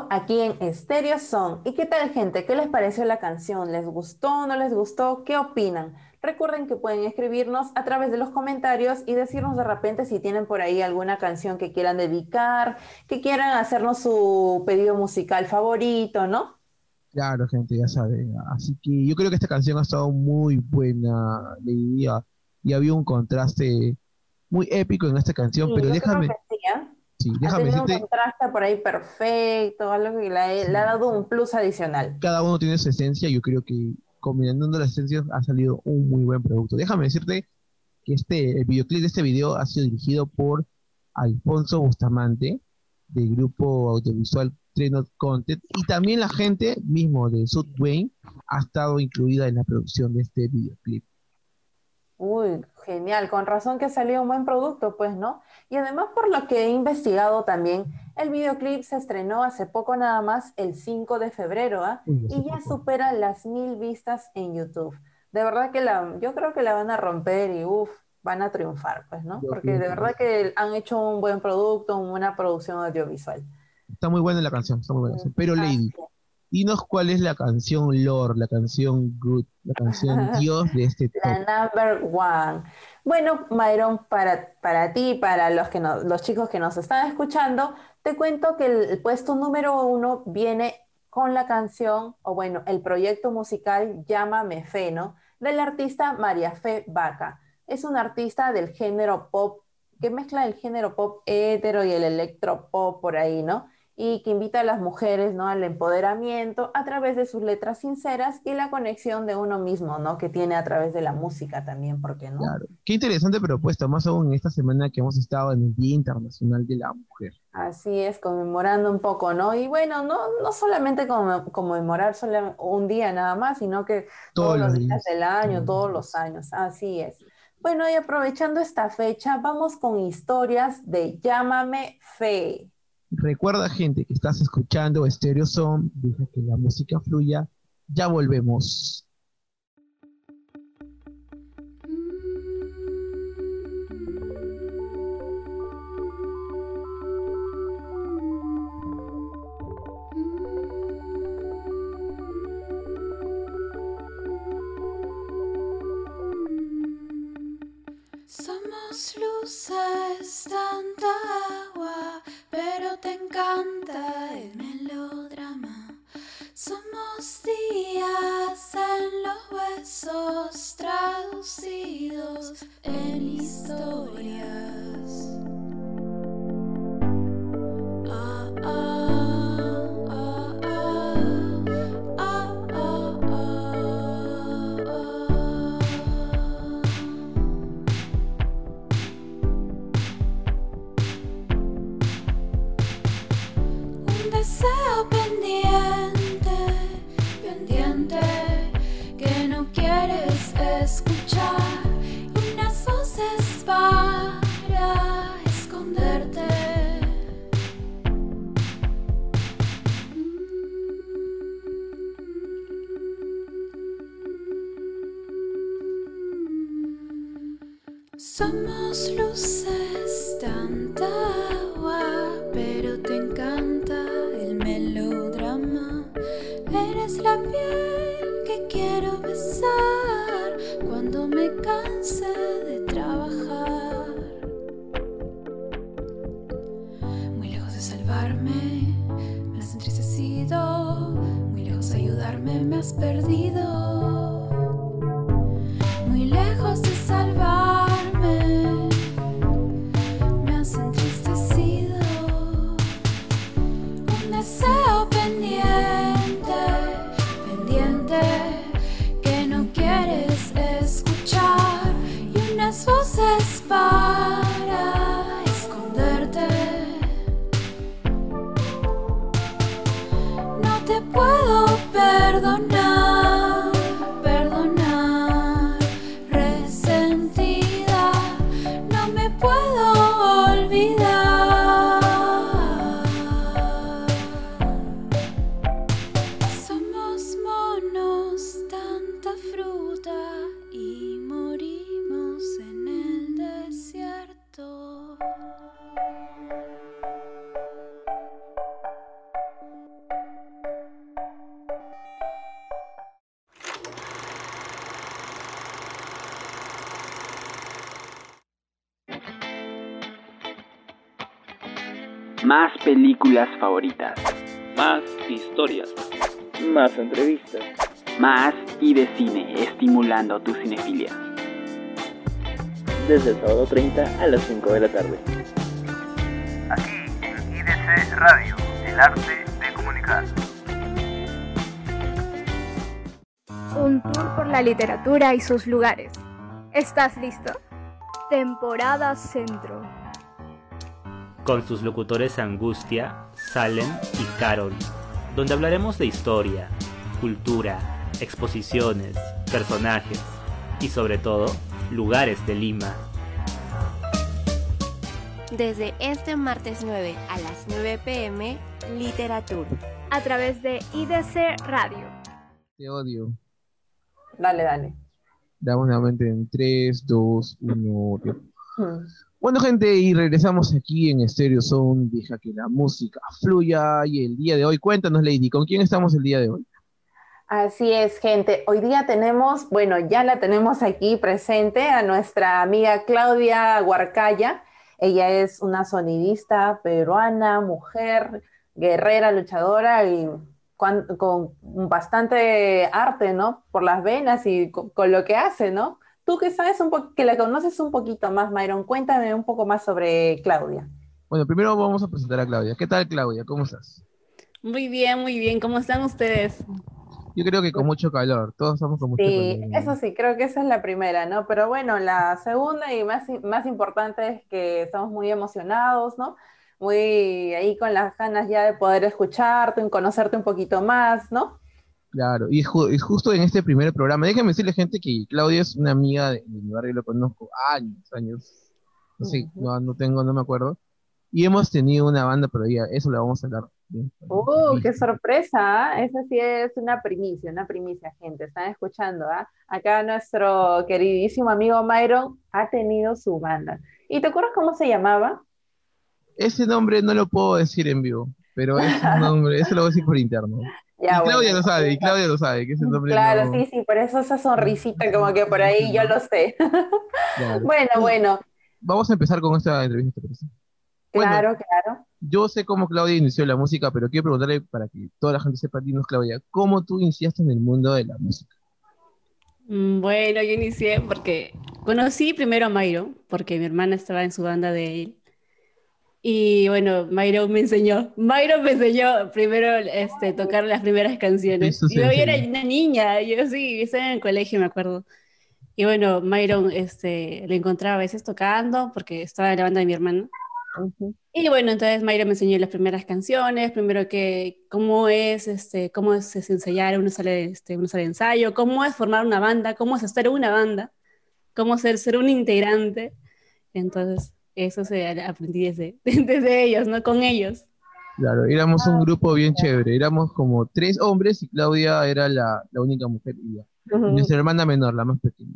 Aquí en Stereo Song. ¿Y qué tal, gente? ¿Qué les pareció la canción? ¿Les gustó? ¿No les gustó? ¿Qué opinan? Recuerden que pueden escribirnos a través de los comentarios y decirnos de repente si tienen por ahí alguna canción que quieran dedicar, que quieran hacernos su pedido musical favorito, ¿no? Claro, gente, ya saben. Así que yo creo que esta canción ha estado muy buena, y había un contraste muy épico en esta canción, Sí, pero déjame, que sí. Sí, Ha déjame tenido un decirte, contraste por ahí perfecto, algo que le ha, le ha dado un plus adicional. cada uno tiene su esencia, yo creo que combinando las esencias ha salido un muy buen producto. Déjame decirte que este, el videoclip de este video ha sido dirigido por Alfonso Bustamante, del grupo audiovisual Trenot Content, y también la gente mismo de South Wayne ha estado incluida en la producción de este videoclip. Uy, genial, con razón que salió un buen producto, pues, ¿no? Y además, por lo que he investigado también, el videoclip se estrenó hace poco nada más, el 5 de febrero, ¿ah? Y ya supera las mil vistas en YouTube. De verdad que la, yo creo que la van a romper y uff, van a triunfar, pues, ¿no? Porque de verdad que han hecho un buen producto, una producción audiovisual. Está muy buena la canción, está muy buena. Pero Lady. Dinos cuál es la canción Lord, la canción Good, la canción [laughs] Dios de este top. La number one. Bueno, Myron, para, para ti, para los, que no- los chicos que nos están escuchando, te cuento que el, puesto número uno viene con la canción, o bueno, el proyecto musical Llámame Fe, ¿no? Del artista María Fe Vaca. Es una artista del género pop, que mezcla el género pop hétero y el electropop por ahí, ¿no? Y que invita a las mujeres, ¿no? al empoderamiento a través de sus letras sinceras y la conexión de uno mismo, ¿no? que tiene a través de la música también, ¿por qué no? Claro. Qué interesante propuesta, más aún en esta semana que hemos estado en el Día Internacional de la Mujer. Así es, conmemorando un poco, ¿no? Y bueno, no, no solamente conmemorar solo un día nada más, sino que todos, Todos los días días. del año, Todos los años, así es. Bueno, y aprovechando esta fecha, vamos con historias de Llámame Fe. Recuerda, gente, que estás escuchando Stereo Son, deja que la música fluya. Ya volvemos. No películas favoritas. Más historias. Más entrevistas. Más y de cine, estimulando tu cinefilia. Desde el sábado 30 a las 5 de la tarde. Aquí Radio, el arte de comunicar. Un tour por la literatura y sus lugares. ¿Estás listo? Temporada Centro. Con sus locutores Angustia, Salem y Carol, donde hablaremos de historia, cultura, exposiciones, personajes y sobre todo, lugares de Lima. Desde este martes 9 a las 9 pm, Literatura. A través de IDC Radio. Te odio. Dale, dale. Damos nuevamente en 3, 2, 1. Hmm. Bueno, gente, y regresamos aquí en Stereo Zone. Deja que la música fluya. Y el día de hoy, cuéntanos, Lady, ¿con quién estamos el día de hoy? Así es, gente. Hoy día tenemos, bueno, ya la tenemos aquí presente a nuestra amiga Claudia Huarcaya. Ella es una sonidista peruana, mujer, guerrera, luchadora y con, con bastante arte, ¿no? Por las venas y con, con lo que hace, ¿no? Tú que sabes un poco, que la conoces un poquito más, Myron, cuéntame un poco más sobre Claudia. Bueno, primero vamos a presentar a Claudia. ¿Qué tal, Claudia? ¿Cómo estás? Muy bien, muy bien. ¿Cómo están ustedes? Yo creo que con mucho calor. Todos estamos con mucho Sí, calor. eso sí, creo que esa es la primera, ¿no? Pero bueno, la segunda y más, más importante es que estamos muy emocionados, ¿no? Muy ahí con las ganas ya de poder escucharte, conocerte un poquito más, ¿no? Claro, y, ju- y justo en este primer programa, déjenme decirle, gente, que Claudia es una amiga de, de mi barrio, lo conozco años, años. No sé, no, no tengo, no me acuerdo. Y hemos tenido una banda, pero ya, eso lo vamos a hablar. bien. ¡Uh, qué sorpresa! ¿ah? Esa sí es una primicia, una primicia, gente. Están escuchando, ¿ah? Acá nuestro queridísimo amigo Myron ha tenido su banda. ¿Y te acuerdas cómo se llamaba? Ese nombre no lo puedo decir en vivo, pero es un [laughs] nombre, eso lo voy a decir por interno. Ya, y Claudia bueno. lo sabe, y Claudia lo sabe, que ese nombre Claro, no- sí, sí, por eso esa sonrisita como que por ahí yo lo sé. [laughs] claro. Bueno, bueno, Vamos a empezar con esta entrevista. Bueno, claro, claro. Yo sé cómo Claudia inició la música, pero quiero preguntarle para que toda la gente sepa, dinos Claudia, ¿cómo tú iniciaste en el mundo de la música? Mm, Bueno, yo inicié porque conocí primero a Myron, porque mi hermana estaba en su banda de él. Y bueno, Myron me enseñó. Myron me enseñó primero este, tocar las primeras canciones. Sí, yo era una niña, yo sí, estaba en el colegio, me acuerdo. Y bueno, Myron este, lo encontraba a veces tocando, porque estaba en la banda de mi hermana. Y bueno, entonces Mayra me enseñó las primeras canciones, primero que cómo es, este, cómo es, es ensayar, uno sale, este, uno sale de ensayo, cómo es formar una banda, cómo es estar en una banda, cómo ser, ser un integrante. Entonces, eso se aprendí desde, [laughs] desde ellos, ¿no? Con ellos. Claro, éramos un grupo bien chévere, éramos como tres hombres y Claudia era la, la única mujer y ya. Nuestra hermana menor, la más pequeña.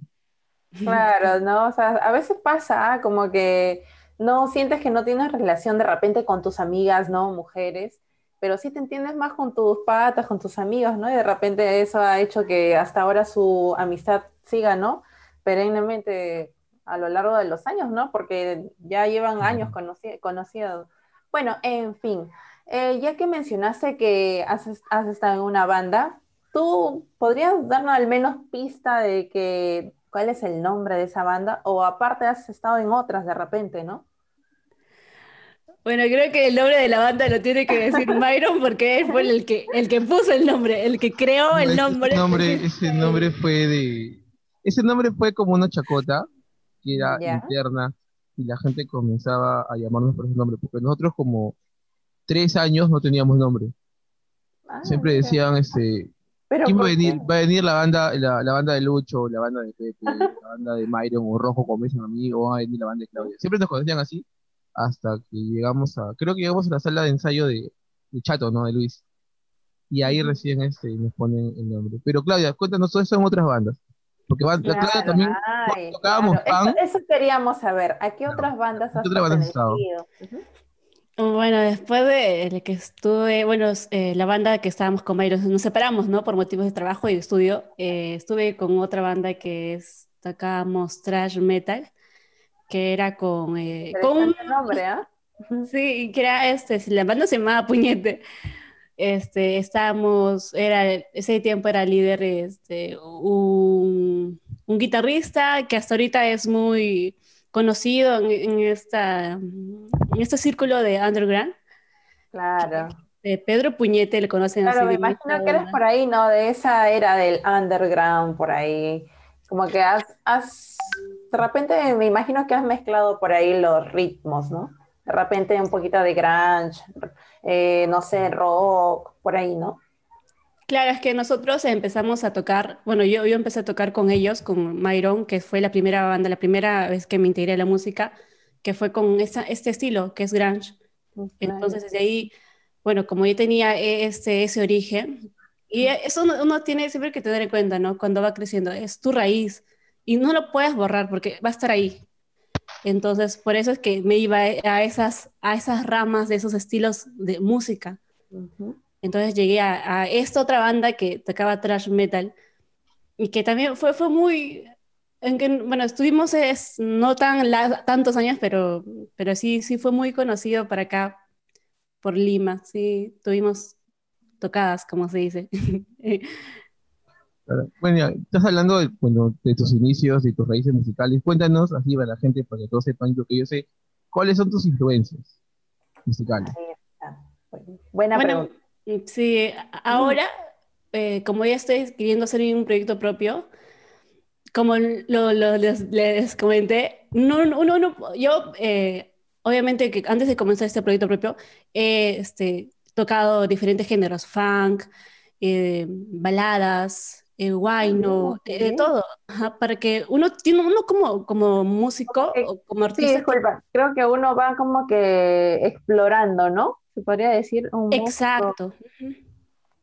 Claro, ¿no? O sea, a veces pasa ah, como que no sientes que no tienes relación de repente con tus amigas, ¿no? Mujeres, pero sí te entiendes más con tus patas, con tus amigos, ¿no? Y de repente eso ha hecho que hasta ahora su amistad siga, ¿no? Perennemente a lo largo de los años, ¿no? Porque ya llevan años conoci- conocidos. Bueno, en fin, eh, ya que mencionaste que has, has estado en una banda, ¿tú podrías darnos al menos pista de que cuál es el nombre de esa banda? O aparte has estado en otras de repente, ¿no? Bueno, creo que el nombre de la banda lo tiene que decir [laughs] Myron porque él fue el que, el que puso el nombre, el que creó el Ese nombre. nombre, ese nombre [laughs] fue de... Ese nombre fue como una chacota que era Ya. interna y la gente comenzaba a llamarnos por ese nombre, porque nosotros como tres años no teníamos nombre. Siempre decían, este, Pero ¿quién va a ¿por venir? qué? Va a venir la banda, la, la banda de Lucho, la banda de Pepe, la banda de Myron o Rojo, como dicen a mí, o va a venir la banda de Claudia. Siempre nos conocían así hasta que llegamos a, creo que llegamos a la sala de ensayo de, de Chato, ¿no? De Luis. Y ahí recién este, nos ponen el nombre. Pero Claudia, cuéntanos, ¿todo eso en otras bandas? Porque Claro, también, ay, tocábamos claro. Pan, Eso, eso queríamos saber. ¿A qué otras bandas has ¿qué otras bandas has estado? Bueno, después de que estuve, bueno, eh, la banda que estábamos con Myron, nos separamos, ¿no? Por motivos de trabajo y de estudio. Eh, estuve con otra banda que es, tocábamos thrash metal, que era con, eh, con nombre, ¿ah? [laughs] Sí, que era este, la banda se llamaba Puñete. Este, estábamos, era, ese tiempo era líder este, un, un guitarrista que hasta ahorita es muy conocido en, en esta, en este círculo de underground, Claro. De Pedro Puñete, le conocen Claro, así. me de imagino que eres por ahí, ¿no? De esa era del underground, por ahí. Como que has, has, de repente me imagino que has mezclado por ahí los ritmos, ¿no? De repente un poquito de grunge, eh, no sé, rock, por ahí, ¿no? Claro, es que nosotros empezamos a tocar, bueno, yo, yo empecé a tocar con ellos, con Myron, que fue la primera banda, la primera vez que me integré a la música, que fue con esa- este estilo, que es grunge. Entonces, desde ahí, bueno, como yo tenía e- este, ese origen, y eso uno, uno tiene siempre que tener en cuenta, ¿no? Cuando va creciendo, es tu raíz, y no lo puedes borrar porque va a estar ahí. Entonces, por eso es que me iba a esas, a esas ramas de esos estilos de música. Entonces llegué a, a esta otra banda que tocaba thrash metal y que también fue, fue muy, en que, bueno, estuvimos es, no tan la- tantos años, pero, pero sí, sí fue muy conocido para acá, por Lima, sí, tuvimos tocadas, como se dice. [laughs] Bueno, ya, estás hablando de, bueno, de tus inicios, de tus raíces musicales. Cuéntanos, así para la gente, para que todos sepan lo que yo sé, ¿cuáles son tus influencias musicales? Buena Bueno, pregunta. Sí, ahora, eh, como ya estoy queriendo hacer un proyecto propio, como lo, lo- les, les comenté, no, no, no, no- yo, eh, obviamente que antes de comenzar este proyecto propio, he este, tocado diferentes géneros, funk, eh, baladas, eh, guayno, eh, de todo, ajá, para que uno tiene, uno como, como músico o como Sí, artista, disculpa, creo que uno va como que explorando, ¿no? Se podría decir un. Exacto. Ujú.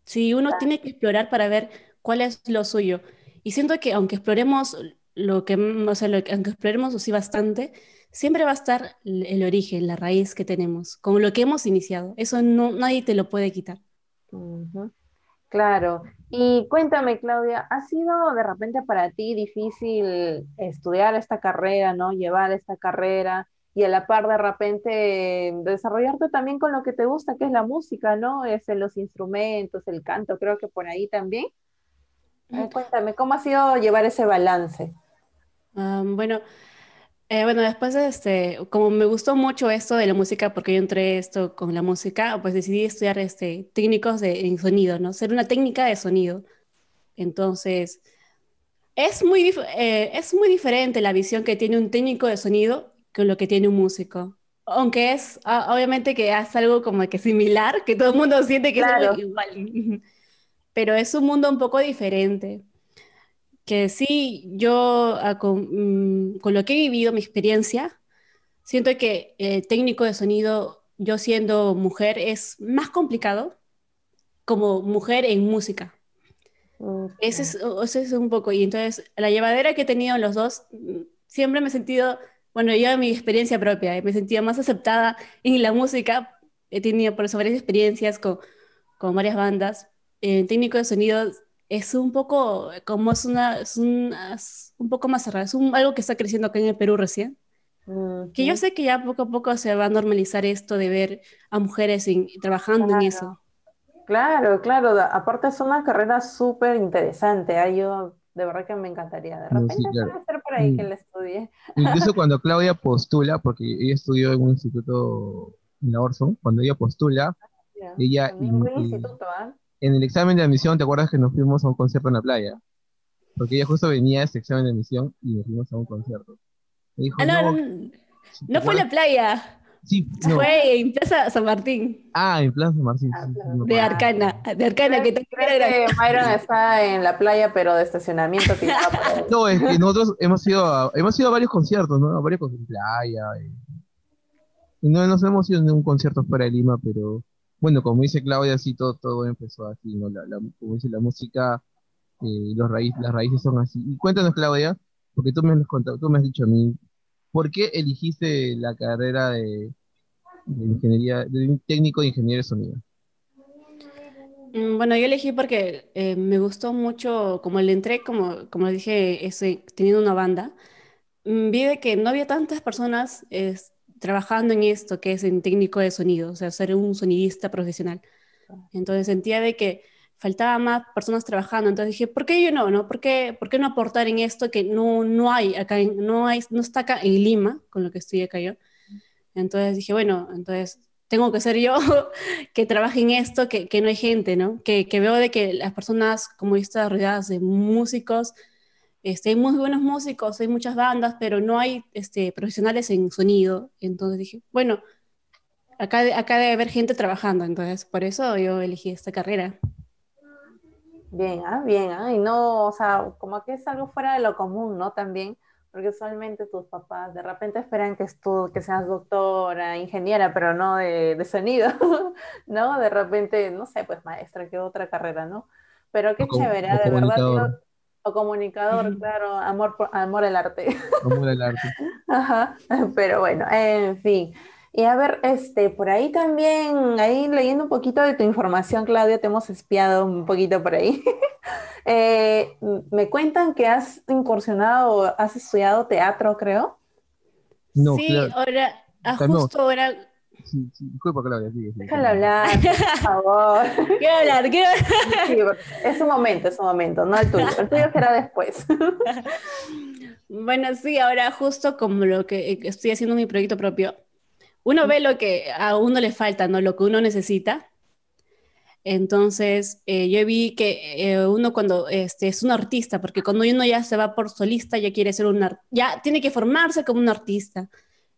Sí, uno tiene que explorar para ver cuál es lo suyo. Y siento que aunque exploremos lo que, mm, o sea, lo que- aunque exploremos así bastante, siempre va a estar el el origen, la raíz que tenemos, con lo que hemos iniciado. Eso no, nadie te lo puede quitar. Ujú. Claro. Y cuéntame, Claudia, ¿ha sido de repente para ti difícil estudiar esta carrera, ¿no? Llevar esta carrera y a la par de repente desarrollarte también con lo que te gusta, que es la música, ¿no? Es en los instrumentos, el canto, creo que por ahí también. Eh, cuéntame, ¿cómo ha sido llevar ese balance? Ah, bueno, eh, bueno, después de este, como me gustó mucho esto de la música, porque yo entré esto con la música, pues decidí estudiar este, técnicos de, en sonido, ¿no? Ser una técnica de sonido. Entonces, es muy, eh, es muy diferente la visión que tiene un técnico de sonido con lo que tiene un músico. Aunque es, ah, obviamente que es algo como que similar, que todo el mundo siente que es algo Claro. igual. [laughs] Pero es un mundo un poco diferente que sí, yo ah, con, mm, con lo que he vivido, mi experiencia, siento que técnico de sonido, yo siendo mujer, es más complicado como mujer en música. Ese es, o- ese es un poco, y entonces la llevadera que he tenido en los dos, mm, siempre me he sentido, bueno, yo en mi experiencia propia, me sentía más aceptada en la música, he tenido por eso varias experiencias con, con varias bandas. El técnico de sonido es un poco, como es una, es una- es un poco más cerrado, es un- algo que está creciendo acá en el Perú recién. Que yo sé que ya poco a poco se va a normalizar esto de ver a mujeres en- trabajando en eso. Claro, claro, aparte es una carrera súper interesante, ah, Yo de verdad que me encantaría. De repente sí, claro. puede ser por ahí Mm. que la estudie. Incluso [laughs] cuando Claudia postula, porque ella estudió en un instituto en la Orson, cuando ella postula, Ya, ella buen in- instituto, ¿ah? En el examen de admisión, ¿te acuerdas que nos fuimos a un concierto en la playa? Porque ella justo venía a ese examen de admisión y nos fuimos a un concierto. Me dijo, Ah, no, no, no, no fue en la playa, sí, no. fue en Plaza San Martín, Ah, en Plaza Martín. sí, me de. Arcana, de Arcana, que también Myron está en la playa, pero de estacionamiento. [laughs] No, es que nosotros hemos ido a, hemos ido a varios conciertos, ¿no? A varios conciertos en playa. Y, y no nos hemos ido a un concierto fuera de Lima, pero bueno, como dice Claudia, sí, todo, todo empezó así, ¿no? La, la- como dice la música, eh, los raíz, las raíces son así. Y cuéntanos, Claudia, porque tú me has contado, tú me has dicho a mí, ¿por qué elegiste la carrera de, de ingeniería, de un técnico de ingeniería de sonido? Mm, Bueno, yo elegí porque eh, me gustó mucho, como le entré, como, como dije, ese, teniendo una banda, mm, vi de que no había tantas personas trabajando en esto, que es en técnico de sonido, o sea, ser un sonidista profesional. Entonces sentía de que faltaba más personas trabajando, entonces dije, ¿por qué yo no? no? ¿Por qué, por qué no aportar en esto que no, no hay acá, en- no hay, no está acá en Lima, con lo que estoy acá yo? Entonces dije, bueno, entonces tengo que ser yo [laughs] que trabaje en esto, que, que no hay gente, ¿no? Que, que, veo de que las personas, como están rodeadas de músicos, este, hay muy buenos músicos, hay muchas bandas, pero no hay este, profesionales en sonido. Entonces dije, bueno, acá, acá debe haber gente trabajando, entonces por eso yo elegí esta carrera. Bien, ah, bien, ah, y no, o sea, como que es algo fuera de lo común, ¿no? También, porque usualmente tus papás de repente esperan que, tú, que seas doctora, ingeniera, pero no de, de sonido, [laughs] ¿no? De repente, no sé, pues maestra, que otra carrera, ¿no? Pero qué chévere, ah, de verdad. O comunicador, claro, amor, por, amor al arte. [laughs] Amor al arte. Ajá, pero bueno, en fin. Y a ver, este, por ahí también, ahí leyendo un poquito de tu información, Claudia, te hemos espiado un poquito por ahí. [laughs] eh, me cuentan que has incursionado, has estudiado teatro, creo. No, sí, claro. ahora, ah, justo ahora. Sí, sí, disculpa, Claudia. Sí, Déjala hablar, por favor. [laughs] quiero hablar, quiero Sí, es un momento, es un momento, no el tuyo. El tuyo será después. [laughs] bueno, sí, ahora justo como lo que estoy haciendo mi proyecto propio, uno ve lo que a uno le falta, ¿no? Lo que uno necesita. Entonces, eh, yo vi que eh, uno cuando este, es un artista, porque cuando uno ya se va por solista, ya quiere ser un ya tiene que formarse como un artista.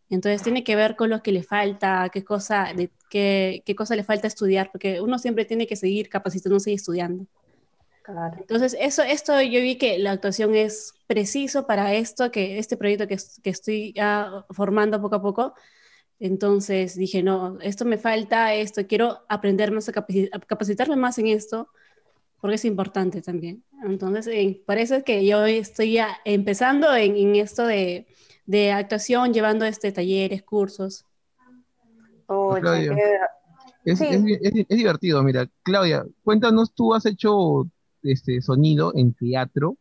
Entonces, tiene que ver con lo que le falta, qué cosa, de, qué, qué cosa le falta estudiar, porque uno siempre tiene que seguir capacitándose y estudiando. Claro. Entonces, eso, esto yo vi que la actuación es preciso para esto, que este proyecto que, que estoy ya formando poco a poco, entonces dije, no, esto me falta, esto, quiero aprender más, a, capacitarme más en esto, porque es importante también. Entonces, eh, por eso es que yo estoy ya empezando en, en esto de, de, actuación, llevando este talleres, cursos. Oh, Claudia, es, sí. es, es, es, divertido, mira, Claudia, cuéntanos, tú has hecho este sonido en teatro,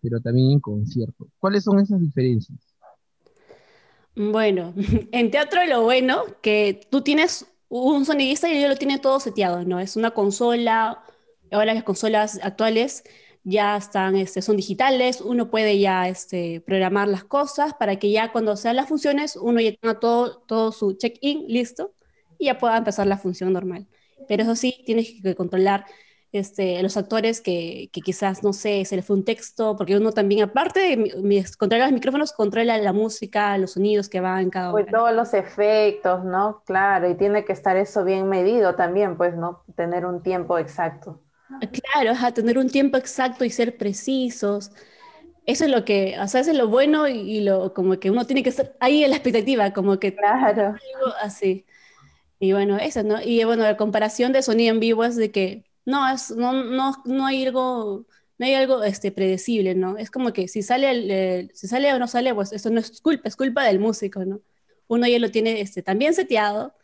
pero también en concierto. ¿Cuáles son esas diferencias? Bueno, [laughs] en teatro lo bueno que tú tienes un sonidista y ellos lo tiene todo seteado, ¿no? Es una consola, ahora las consolas actuales ya están, este, son digitales, uno puede ya este, programar las cosas para que ya cuando sean las funciones, uno ya tenga todo, todo su check-in listo y ya pueda empezar la función normal. Pero eso sí, tienes que controlar este, los actores que, que, quizás, no sé, se les fue un texto, porque uno también, aparte de controlar los micrófonos, controla la música, los sonidos que van en cada pues uno. todos los efectos, ¿no? Claro, y tiene que estar eso bien medido también, pues, ¿no? Tener un tiempo exacto. Claro, es a tener un tiempo exacto y ser precisos. Eso es lo que, o sea, eso es lo bueno y, y lo como que uno tiene que estar ahí en la expectativa, como que claro. algo así. Y bueno, eso, ¿no? Y bueno, la comparación de sonido en vivo es de que no, es, no, no, no hay algo, no hay algo este, predecible, ¿no? Es como que si sale, el, el, si sale o no sale, pues eso no es culpa, es culpa del músico, ¿no? Uno ya lo tiene este, también seteado.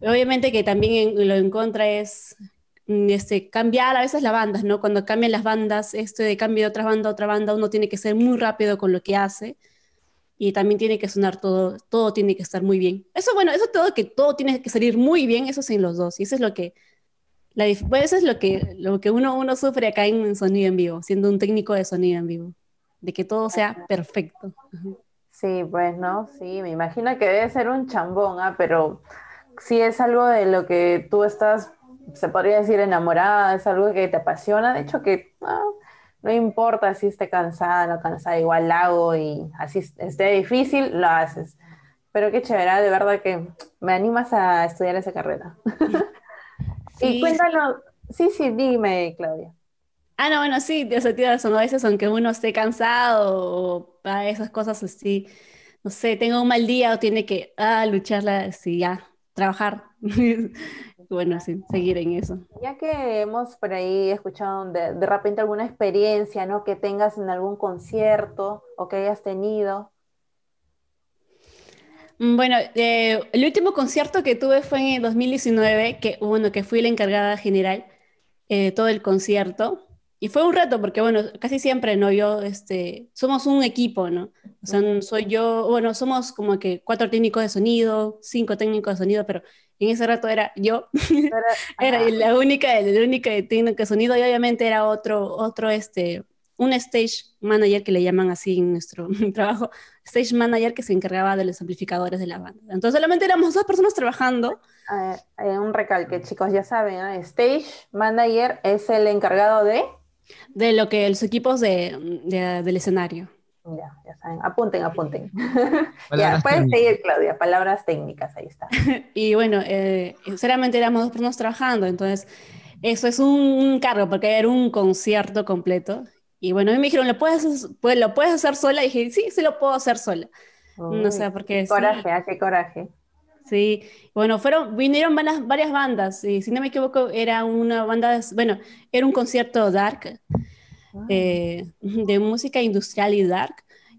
Obviamente que también en, lo en contra es este, cambiar a veces las bandas, ¿no? Cuando cambian las bandas, este de cambio de otra banda a otra banda, uno tiene que ser muy rápido con lo que hace y también tiene que sonar todo, todo tiene que estar muy bien. Eso, bueno, eso todo que todo tiene que salir muy bien, eso sí en los dos, y eso es lo que la, pues eso es lo que, lo que uno, uno sufre acá en sonido en vivo, siendo un técnico de sonido en vivo, de que todo sea perfecto. Sí, pues no, sí, me imagino que debe ser un chambón, ¿ah? pero sí es algo de lo que tú estás, se podría decir, enamorada, es algo que te apasiona, de hecho que ah, no importa si esté cansada, no cansada, igual la hago y así esté difícil, lo haces. Pero qué chévere, de verdad que me animas a estudiar esa carrera. [laughs] Sí, y cuéntanos, sí, sí, dime, Claudia. Ah, no, bueno, sí, de sentido razón. A veces, aunque uno esté cansado o para esas cosas así, no sé, tenga un mal día o tiene que ah, lucharla, sí, ya, trabajar. [laughs] bueno, sí, seguir en eso. Ya que hemos por ahí escuchado de, de repente alguna experiencia, ¿no? Que tengas en algún concierto o que hayas tenido. Bueno, eh, el último concierto que tuve fue en el 2019, que, bueno, que fui la encargada general eh, todo el concierto. Y fue un reto, porque bueno, casi siempre, ¿no? Yo, este, somos un equipo, ¿no? O sea, soy yo, bueno, somos como que cuatro técnicos de sonido, cinco técnicos de sonido, pero en ese rato era yo, [laughs] era la única, la única técnica de sonido y obviamente era otro, otro, este, un stage manager que le llaman así en nuestro [laughs] trabajo, stage manager que se encargaba de los amplificadores de la banda. Entonces solamente éramos dos personas trabajando. Eh, un recalque, chicos, ya saben, ¿eh? stage manager es el encargado de... De lo que los equipos de, de- del escenario. Ya, ya saben, apunten, apunten. [laughs] ya, pueden seguir, Claudia, palabras técnicas, ahí está. [laughs] Y bueno, eh, sinceramente éramos dos personas trabajando, entonces eso es un, un cargo, porque era un concierto completo. Y bueno, a mí me dijeron, ¿lo puedes, hacer- pues, ¿lo puedes hacer sola? Y dije, sí, sí lo puedo hacer sola. No sé, porque... Qué sí. coraje, ah, qué coraje. Sí, bueno, fueron, vinieron varias, varias bandas, y si no me equivoco, era una banda, de- bueno, era un concierto dark, eh, [laughs] de música industrial y dark,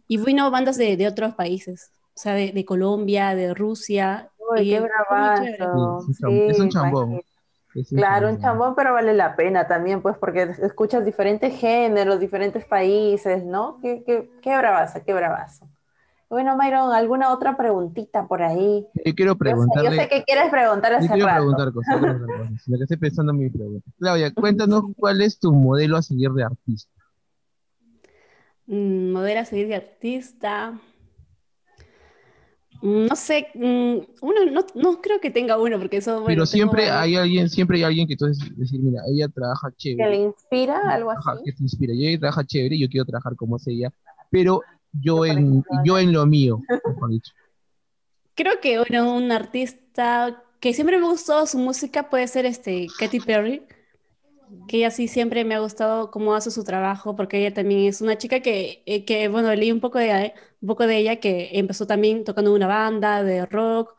y vino bandas de, de otros países, o sea, de, de Colombia, de Rusia. Uy, y qué bravazo. Sí, es un chambón. imagínate. Es un Claro, un chambón. chambón, pero vale la pena también, pues, porque escuchas diferentes géneros, diferentes países, ¿no? Qué, qué, qué bravazo, qué bravazo. Bueno, Myron, ¿alguna otra preguntita por ahí? Yo quiero Yo sé, preguntarle. yo sé que quieres preguntar Yo hace quiero rato. preguntar cosas, quiero preguntar cosas. Lo que estoy pensando en mi pregunta. Claudia, cuéntanos cuál es tu modelo a seguir de artista. Mm, modelo a seguir de artista. Mm, No sé, mm, uno, no, no creo que tenga uno, porque eso, bueno, Pero siempre hay alguien, siempre hay alguien que tú decir, mira, ella trabaja ¿Que le chévere, inspira algo ajá, así? que te inspira. Y ella trabaja chévere, yo quiero trabajar como es ella, pero yo en, yo en lo mío, mejor dicho. [laughs] Creo que bueno, un artista que siempre me gustó su música puede ser este Katy Perry, que ella sí siempre me ha gustado cómo hace su trabajo, porque ella también es una chica que, eh, que bueno, leí un poco de, un poco de ella, que empezó también tocando una banda de rock,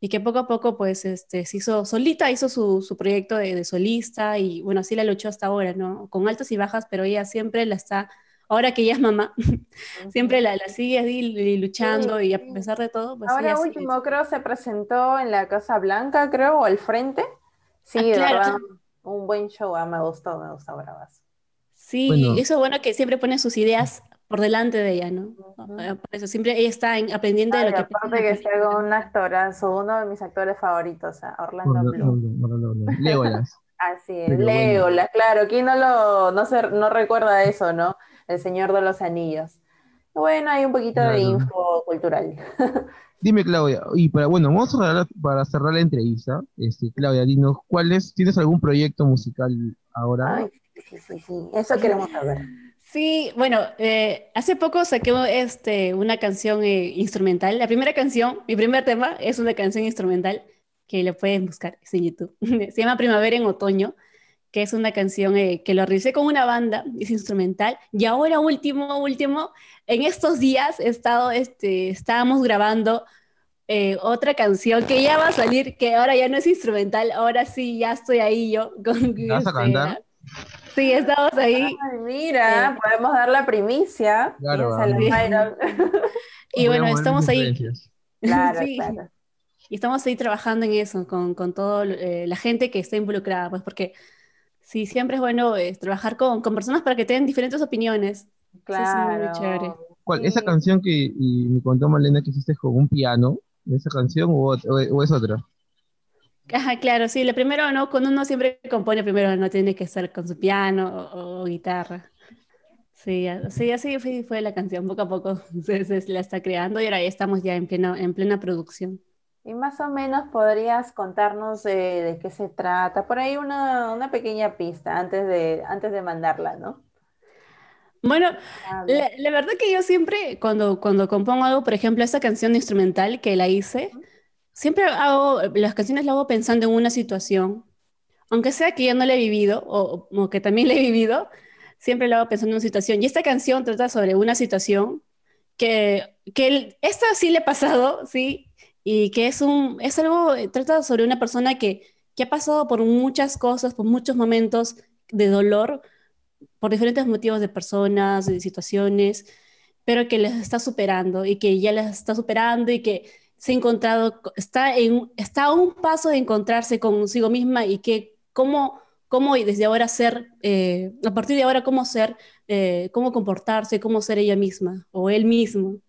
y que poco a poco pues este, se hizo solita, hizo su, su proyecto de, de solista, y bueno, así la luchó hasta ahora, ¿no? Con altas y bajas, pero ella siempre la está, ahora que ella es mamá, [laughs] siempre la, la sigue luchando, y a pesar de todo, pues Ahora ella sigue. último, creo, se presentó en la Casa Blanca, creo, o al frente. Sí, Ah, de claro. verdad, un buen show, ah, me gustó, me gustó, bravazo. Sí, Bueno. eso es bueno que siempre pone sus ideas por delante de ella, ¿no? Eh, Por eso siempre ella está en- aprendiendo de Ay, lo que pasa en aparte que está con un actorazo, uno de mis actores favoritos, ah, Orlando no, Bloom. Legolas. [laughs] Así es, bueno. Legolas, claro, ¿quién no lo, no se, no recuerda eso, no? El Señor de los Anillos. Bueno, hay un poquito de info cultural. [laughs] Dime, Claudia, y para, bueno, vamos a cerrar, para cerrar la entrevista, este, Claudia, dinos, ¿cuál es, ¿tienes algún proyecto musical ahora? Ay, sí, sí, sí, eso queremos saber. Sí, bueno, eh, hace poco saqué este, una canción eh, instrumental. La primera canción, mi primer tema, es una canción instrumental que lo pueden buscar es en YouTube. [laughs] Se llama Primavera en Otoño, que es una canción eh, que lo realicé con una banda, es instrumental. Y ahora, último, último, en estos días he estado, este, estábamos grabando eh, otra canción que ya va a salir, que ahora ya no es instrumental, ahora sí, ya estoy ahí yo. Con, ¿La vas a este, cantar? Sí, estamos ahí. Ay, mira, podemos dar la primicia. Claro. [laughs] Y bueno, estamos ahí. Claro, Sí. claro. Y estamos ahí trabajando en eso, con, con toda la gente que está involucrada, pues porque sí, siempre es bueno trabajar con, con personas para que tengan diferentes opiniones. Eso es muy Claro. chévere. ¿Cuál? ¿Esa canción que y me contó Malena que hiciste con un piano? ¿Esa canción o, o- o es otra? Ajá, claro, sí, lo primero, ¿no? Cuando uno siempre compone, primero no tiene que ser con su piano o, o guitarra. Sí, a- sí, así fue, fue la canción, poco a poco [laughs] se, se la está creando y ahora ya estamos ya en pleno, en plena producción. Y más o menos podrías contarnos de, de qué se trata. Por ahí una, una pequeña pista antes de, antes de mandarla, ¿no? Bueno, la, la verdad que yo siempre, cuando, cuando compongo algo, por ejemplo, esta canción instrumental que la hice, siempre hago, las canciones las hago pensando en una situación, aunque sea que yo no la he vivido o, o que también la he vivido, siempre la hago pensando en una situación. Y esta canción trata sobre una situación que, que el- esta sí le ha pasado, ¿sí? Y que es, un, es algo, trata sobre una persona que, que ha pasado por muchas cosas, por muchos momentos de dolor, por diferentes motivos de personas, de situaciones, pero que les está superando y que ya les está superando y que se ha encontrado, está, en, está a un paso de encontrarse consigo misma y que cómo, cómo desde ahora ser, eh, a partir de ahora cómo ser, eh, cómo comportarse, cómo ser ella misma o él mismo.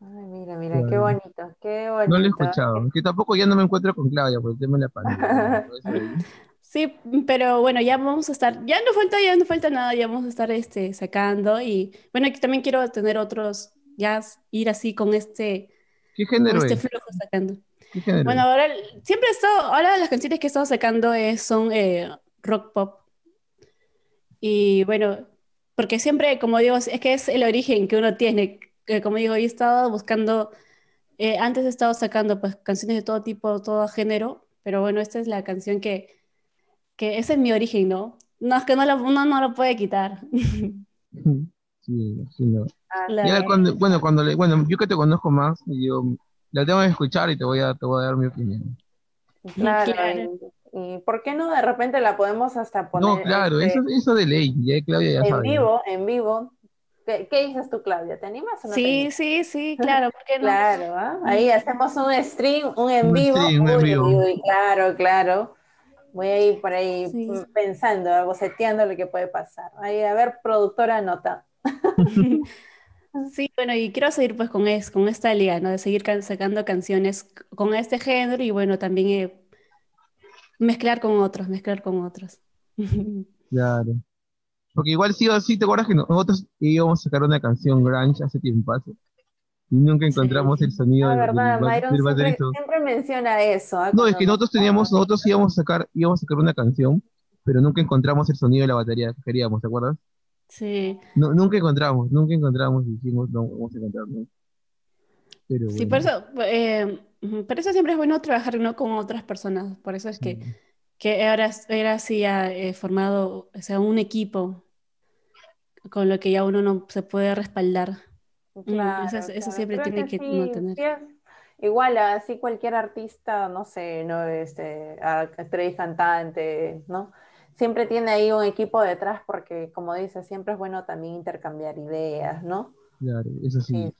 Ay, mira, mira, qué bonito, qué bonito. No lo he escuchado. Que tampoco ya no me encuentro con Claudia por el tema de la pandemia. [laughs] Sí, pero bueno, ya vamos a estar, ya no falta, ya no falta nada, ya vamos a estar este, sacando y bueno, aquí también quiero tener otros, ya ir así con este, ¿Qué con género este es? flujo sacando. ¿Qué género Bueno, ahora siempre he estado, ahora las canciones que he estado sacando es- son eh, rock pop. Y bueno, porque siempre, como digo, es que es el origen que uno tiene. Que como digo, he estado buscando, eh, antes he estado sacando pues canciones de todo tipo, todo género, pero bueno, esta es la canción que, que ese es mi origen, ¿no? No, es que no lo, uno no lo puede quitar. [laughs] Sí, me imagino. Claro. Ya cuando- bueno, cuando le, bueno, yo que te conozco más, yo la tengo que escuchar y te voy a, te voy a dar mi opinión. Claro, Claro. Y, y ¿por qué no de repente la podemos hasta poner No, claro, este, eso, eso de ley, ya Claudia ya en sabe. vivo, en vivo? ¿Qué, qué dices tú, Claudia? ¿Te animas o no te Sí, animas? sí, sí, [laughs] claro, ¿por qué no? Claro, ¿ah? ahí hacemos un stream, un en vivo. stream, un en vivo. uy, uy, claro, claro. Voy a ir por ahí Sí. pensando, ah, boceteando lo que puede pasar. Ahí, a ver, productora, nota. [laughs] Sí, bueno, y quiero seguir pues con, es, con esta liga, ¿no? De seguir can- sacando canciones con este género y bueno, también eh, mezclar con otros, mezclar con otros. [laughs] Claro. Porque igual sí o sí, ¿te acuerdas que nosotros íbamos a sacar una canción grunge hace tiempo? Y nunca encontramos el sonido Ah, del, verdad, del del siempre, siempre menciona eso. ah, No, es que nos- nosotros teníamos, nosotros íbamos a sacar, íbamos a sacar una canción, pero nunca encontramos el sonido de la batería que queríamos, ¿te acuerdas? Sí, No, nunca encontramos, nunca encontramos y dijimos, no, vamos a encontrar, ¿no? Pero sí, bueno, por eso, eh, por eso siempre es bueno trabajar, ¿no? con otras personas. Por eso es que, que ahora, ahora sí ha eh, formado, o sea, un equipo con lo que ya uno no se puede respaldar. Mm, Claro, eso, siempre Creo tiene que, uno sí, tener. sí Igual, así cualquier artista, no sé, no, este, actriz, cantante, ¿no? Siempre tiene ahí un equipo detrás porque, como dices, siempre es bueno también intercambiar ideas, ¿no? Claro, eso sí.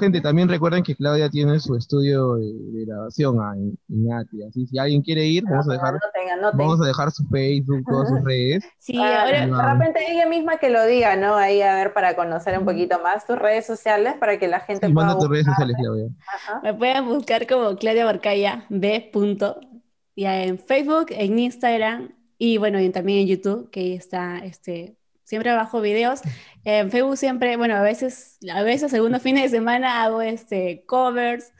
Gente, también recuerden que Claudia tiene su estudio de, de grabación ah, en, en Atria, así si alguien quiere ir, vamos a dejar, Anoten, anoten. vamos a dejar su Facebook, todas sus [laughs] redes. Sí, Ah, ahora, de repente ella misma que lo diga, ¿no? Ahí a ver para conocer un poquito más tus redes sociales para que la gente Sí, pueda manda tus redes buscar. sociales, Claudia. Ajá. Me pueden buscar como Claudia Barcaya B. punto, ya en Facebook, en Instagram y bueno, y también en YouTube, que ahí está, este, siempre bajo videos. En Facebook siempre, bueno, a veces, a veces algunos [laughs] fines de semana hago este covers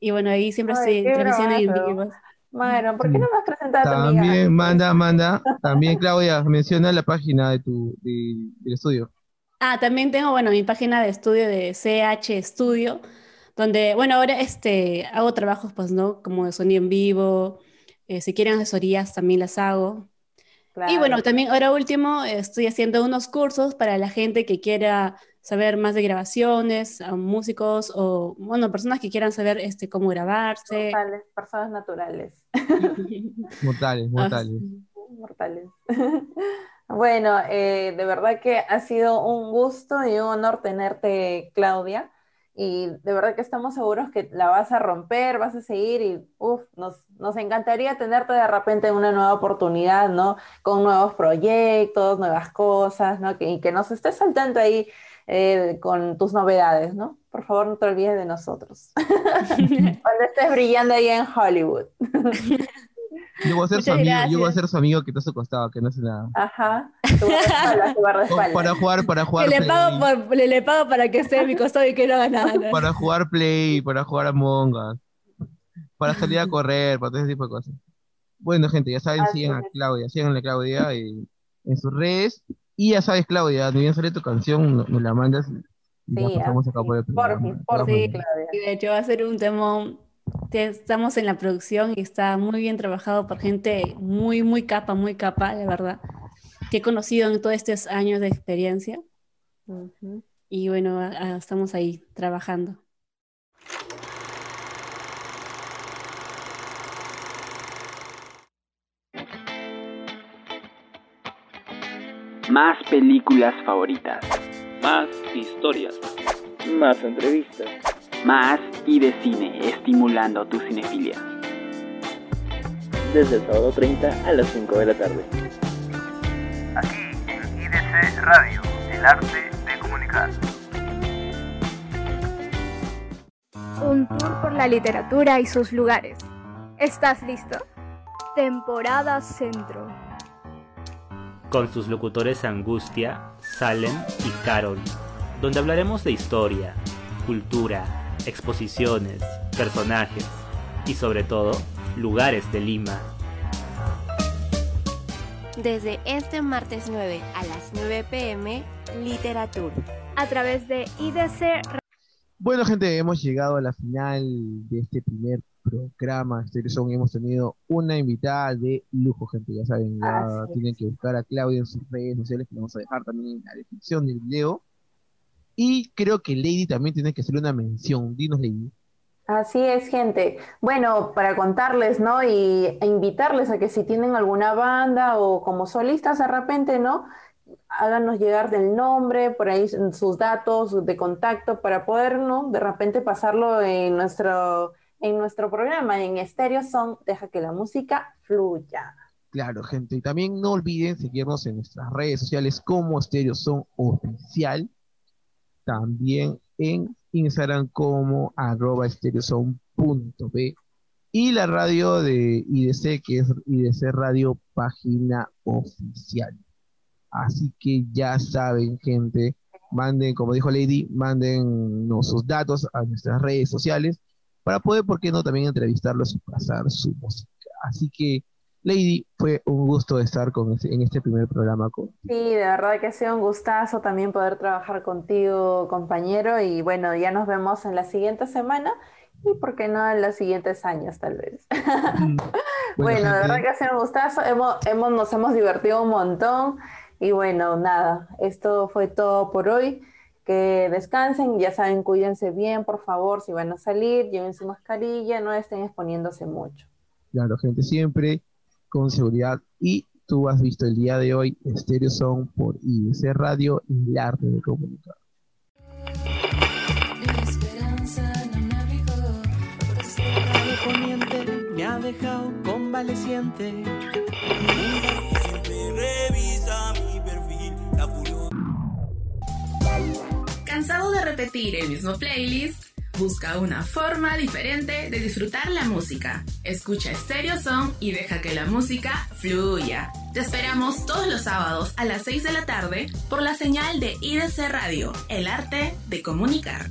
y bueno, ahí siempre Ay, estoy qué transmisión en vivos. Myron, ¿por qué no me has presentado a tu amiga? También manda, manda, también [laughs] Claudia, menciona la página de tu, de- del estudio. Ah, también tengo, bueno, mi página de estudio de CH Studio, donde, bueno, ahora este, hago trabajos, pues, ¿no? Como de sonido en vivo, eh, si quieren asesorías también las hago. Y bueno, también ahora último estoy haciendo unos cursos para la gente que quiera saber más de grabaciones, a músicos o, bueno, personas que quieran saber este, cómo grabarse. Mortales, personas naturales. [laughs] Mortales, mortales. Mortales. [laughs] Bueno, eh, de verdad que ha sido un gusto y un honor tenerte, Claudia. Y de verdad que estamos seguros que la vas a romper, vas a seguir y uf, nos, nos encantaría tenerte de repente en una nueva oportunidad, ¿no? Con nuevos proyectos, nuevas cosas, ¿no? Que, y que nos estés saltando ahí eh, con tus novedades, ¿no? Por favor, no te olvides de nosotros. [laughs] [laughs] Cuando estés brillando ahí en Hollywood. [laughs] Yo voy a ser su amigo, yo voy a ser su amigo que está a su costado, que no hace nada. Ajá. Guardaespaldas. Para jugar, para jugar Que le Play, pago, por, le, le pago para que esté a mi costado y que no haga nada. ¿no? para jugar Play, para jugar Among Us, para salir a correr, para todo ese tipo de cosas. Bueno, gente, ya saben, Así sigan a. Claudia, sigan a Claudia en, en sus redes. Y ya sabes, Claudia, ni bien sale tu canción, no- nos la mandas y y ya Sí, pasamos acá por el programa. Porfis, porfis, Sí, Claudia. y de hecho va a ser un tema, estamos en la producción y está muy bien trabajado por gente muy, muy capa, muy capa, de verdad, que he conocido en todos estos años de experiencia. Y bueno, a- a- estamos ahí trabajando. Más películas favoritas. Más historias. Más entrevistas. Más y de cine, estimulando tu cinefilia. Desde el sábado 30 a las 5 de la tarde. Aquí en IDC Radio, el arte de comunicar. Un tour por la literatura y sus lugares. ¿Estás listo? Temporada Centro. Con sus locutores Angustia, Salem y Carol, donde hablaremos de historia, cultura, exposiciones, personajes y sobre todo, lugares de Lima. Desde este martes 9 a las 9 pm, Literatura. A través de IDC. Bueno, gente, hemos llegado a la final de este primer programa. Este son, hemos tenido una invitada de lujo, gente. Ya saben, ya Así es. tienen que buscar a Claudia en sus redes sociales, que lo vamos a dejar también en la descripción del video. Y creo que Lady también tiene que hacerle una mención. Dinos, Lady. Así es, gente. Bueno, para contarles, ¿no? Y e invitarles a que si tienen alguna banda o como solistas de repente, ¿no? Háganos llegar del nombre, por ahí sus datos de contacto para poder, ¿no? De repente pasarlo en nuestro, en nuestro programa, en Estéreo Son, deja que la música fluya. Claro, gente. Y también no olviden seguirnos en nuestras redes sociales como Stereo Son Oficial. También en Instagram como arroba estereoson.p y la radio de IDC, que es IDC Radio Página Oficial. Así que ya saben, gente, manden, como dijo Lady, manden sus datos a nuestras redes sociales para poder, ¿por qué no?, también entrevistarlos y pasar su música. Así que, Lady, fue un gusto estar con este- en este primer programa con Sí, de verdad que ha sido un gustazo también poder trabajar contigo, compañero, y bueno, ya nos vemos en la siguiente semana y por qué no en los siguientes años tal vez. [laughs] Bueno, de gente. verdad que ha sido un gustazo, hemos, hemos, nos hemos divertido un montón y bueno, nada, esto fue todo por hoy. Que descansen, ya saben, cuídense bien, por favor, si van a salir, lleven su mascarilla, no estén exponiéndose mucho. Claro, gente, siempre con seguridad. Y tú has visto el día de hoy Stereo Son por IBC Radio y el arte de comunicar. La esperanza no me abrigó, por este lado poniente me ha dejado convaleciente. Siempre revisa mi perfil, la furiosa. ¿Cansado de repetir el mismo playlist? Busca una forma diferente de disfrutar la música. Escucha Stereo Song y deja que la música fluya. Te esperamos todos los sábados a las 6 de la tarde por la señal de IDC Radio, el arte de comunicar.